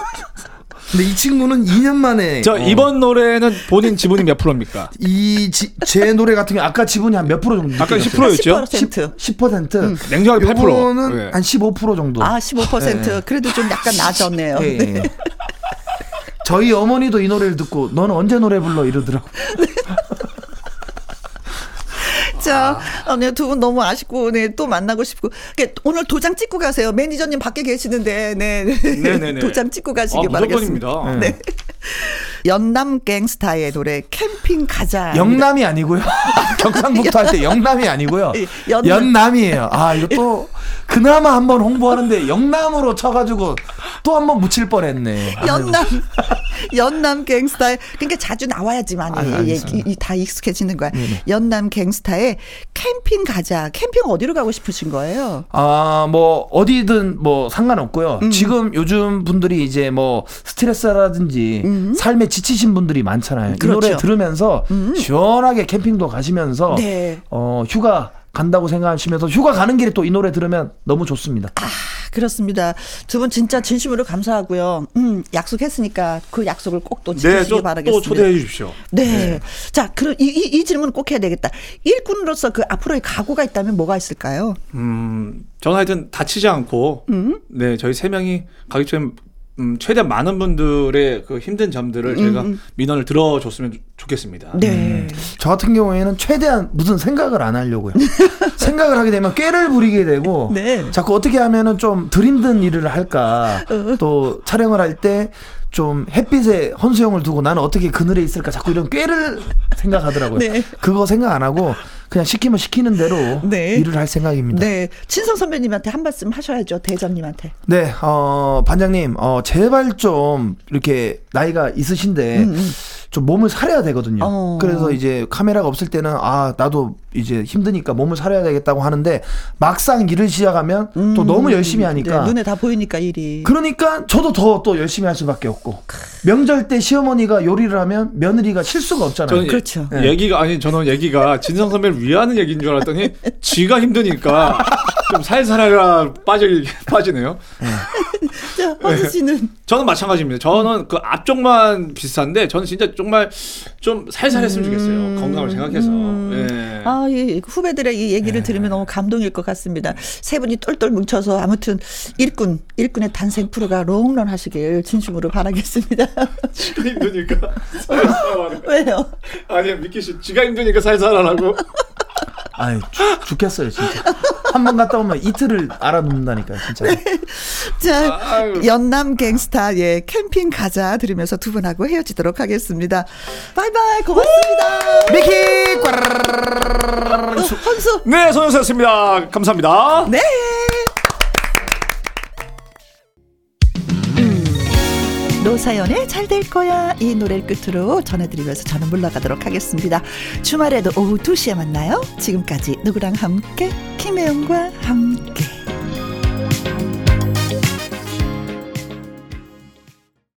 근데 이 친구는 2년 만에 저 어, 이번 노래는 본인 지분이 몇 프로입니까? 이 제 노래 같은 경우 아까 지분이 한 몇 프로 정도? 아까 느껴졌어요? 10%였죠? 10%. 10%. 냉정하게 8%. 요거는 네. 한15% 정도. 아, 15%. 그래도 좀 약간 낮았네요. 예, 네. 예. 저희 어머니도 이 노래를 듣고 너는 언제 노래 불러 이러더라고. 자, 어, 네, 두분 너무 아쉽고, 네, 또 만나고 싶고. 이렇게 오늘 도장 찍고 가세요. 매니저님 밖에 계시는데, 네. 네 네네. <laughs> 도장 찍고 가시기 아, 바라겠습니다. 무조건입니다. 네. <laughs> 연남 갱스타의 노래 캠핑 가자. 영남이 아니고요. <laughs> 경상북도 할 때 영남이 아니고요. <laughs> 예, 연남. 연남 이에요. 아 이거 또 그나마 한번 홍보하는데 영남으로 쳐가지고 또 한번 묻힐 뻔했네. 연남 연남 갱스타에 그러니까 자주 나와야지만 아유, 이, 알겠습니다. 이, 이, 다 익숙해지는 거야. 연남 갱스타에 캠핑 가자. 캠핑 어디로 가고 싶으신 거예요? 아, 뭐, 어디든 뭐 상관없고요. 음. 지금 요즘 분들이 이제 뭐 스트레스라든지 삶에 지치신 분들이 많잖아요. 이 노래 음. 그렇죠. 들으면서 시원하게 캠핑도 가시면서 네. 어, 휴가 간다고 생각하시면서 휴가 가는 길에 또 이 노래 들으면 너무 좋습니다. 아, 그렇습니다. 두 분 진짜 진심으로 감사하고요. 음, 약속했으니까 그 약속을 꼭또 네, 지키시기 또, 또 바라겠습니다. 초대해 주십시오. 네. 자, 그럼 이, 이, 이 질문 꼭 해야 되겠다. 일꾼으로서 그 앞으로의 각오가 있다면 뭐가 있을까요? 음, 저는 하여튼 다치지 않고, 음? 네, 저희 세 명이 가기 전에 음, 최대한 많은 분들의 그 힘든 점들을 제가 민원을 들어줬으면 좋겠습니다. 음, 네. 저 같은 경우에는 최대한 무슨 생각을 안 하려고요. <laughs> 생각을 하게 되면 꾀를 부리게 되고 <laughs> 네. 자꾸 어떻게 하면은 좀덜 힘든 일을 할까 어. 또 촬영을 할때 좀 햇빛에 헌수영을 두고 나는 어떻게 그늘에 있을까 자꾸 이런 꾀를 생각하더라고요. 네. 그거 생각 안 하고 그냥 시키면 시키는 대로 <laughs> 네. 일을 할 생각입니다. 네. 친성 선배님한테 한 말씀 하셔야죠. 대장님한테. 네, 어, 반장님, 어, 제발 좀 이렇게 나이가 있으신데 좀 몸을 사려야 되거든요. 음, 어. 그래서 이제 카메라가 없을 때는 아, 나도 이제 힘드니까 몸을 사려야 되겠다고 하는데 막상 일을 시작하면 또 너무 열심히 하니까 네, 눈에 다 보이니까 일이. 그러니까 저도 더 또 열심히 할 수밖에 없고 명절 때 시어머니가 요리를 하면 며느리가 실수가 없잖아요. 저는 그렇죠. 예- 얘기가 아니 저는 얘기가 진성 선배를 위하는 얘기인 줄 알았더니 지가 힘드니까 좀 살살하라 빠져 빠지네요. <laughs> 자, 허수 씨는 저는 마찬가지입니다. 저는 그 앞쪽만 비슷한데 저는 진짜 정말 좀 살살했으면 좋겠어요. 건강을 생각해서. 예. 아, 이 후배들의 이 얘기를 들으면 너무 감동일 것 같습니다. 세 분이 똘똘 뭉쳐서 아무튼 일꾼, 일꾼의 단생 프로가 롱런 하시길 진심으로 바라겠습니다. <laughs> 지가 힘드니까 <laughs> 살살 하라. 왜요? 아니 미키 씨 지가 힘드니까 살살 하라고. 아유, 죽, 죽겠어요, 진짜. 한 번 갔다 오면 이틀을 알아놓는다니까요, 진짜. <laughs> 자, 아유. 연남 갱스타, 예, 캠핑 가자 들으면서 두 분하고 헤어지도록 하겠습니다. 바이바이, 고맙습니다. 미키! 헌수, 헌수. 네, 손현수였습니다. 감사합니다. 네. 노사연의 잘 될 거야 이 노래를 끝으로 전해드리면서 저는 물러가도록 하겠습니다. 주말에도 오후 2시에 만나요. 지금까지 누구랑 함께 김혜영과 함께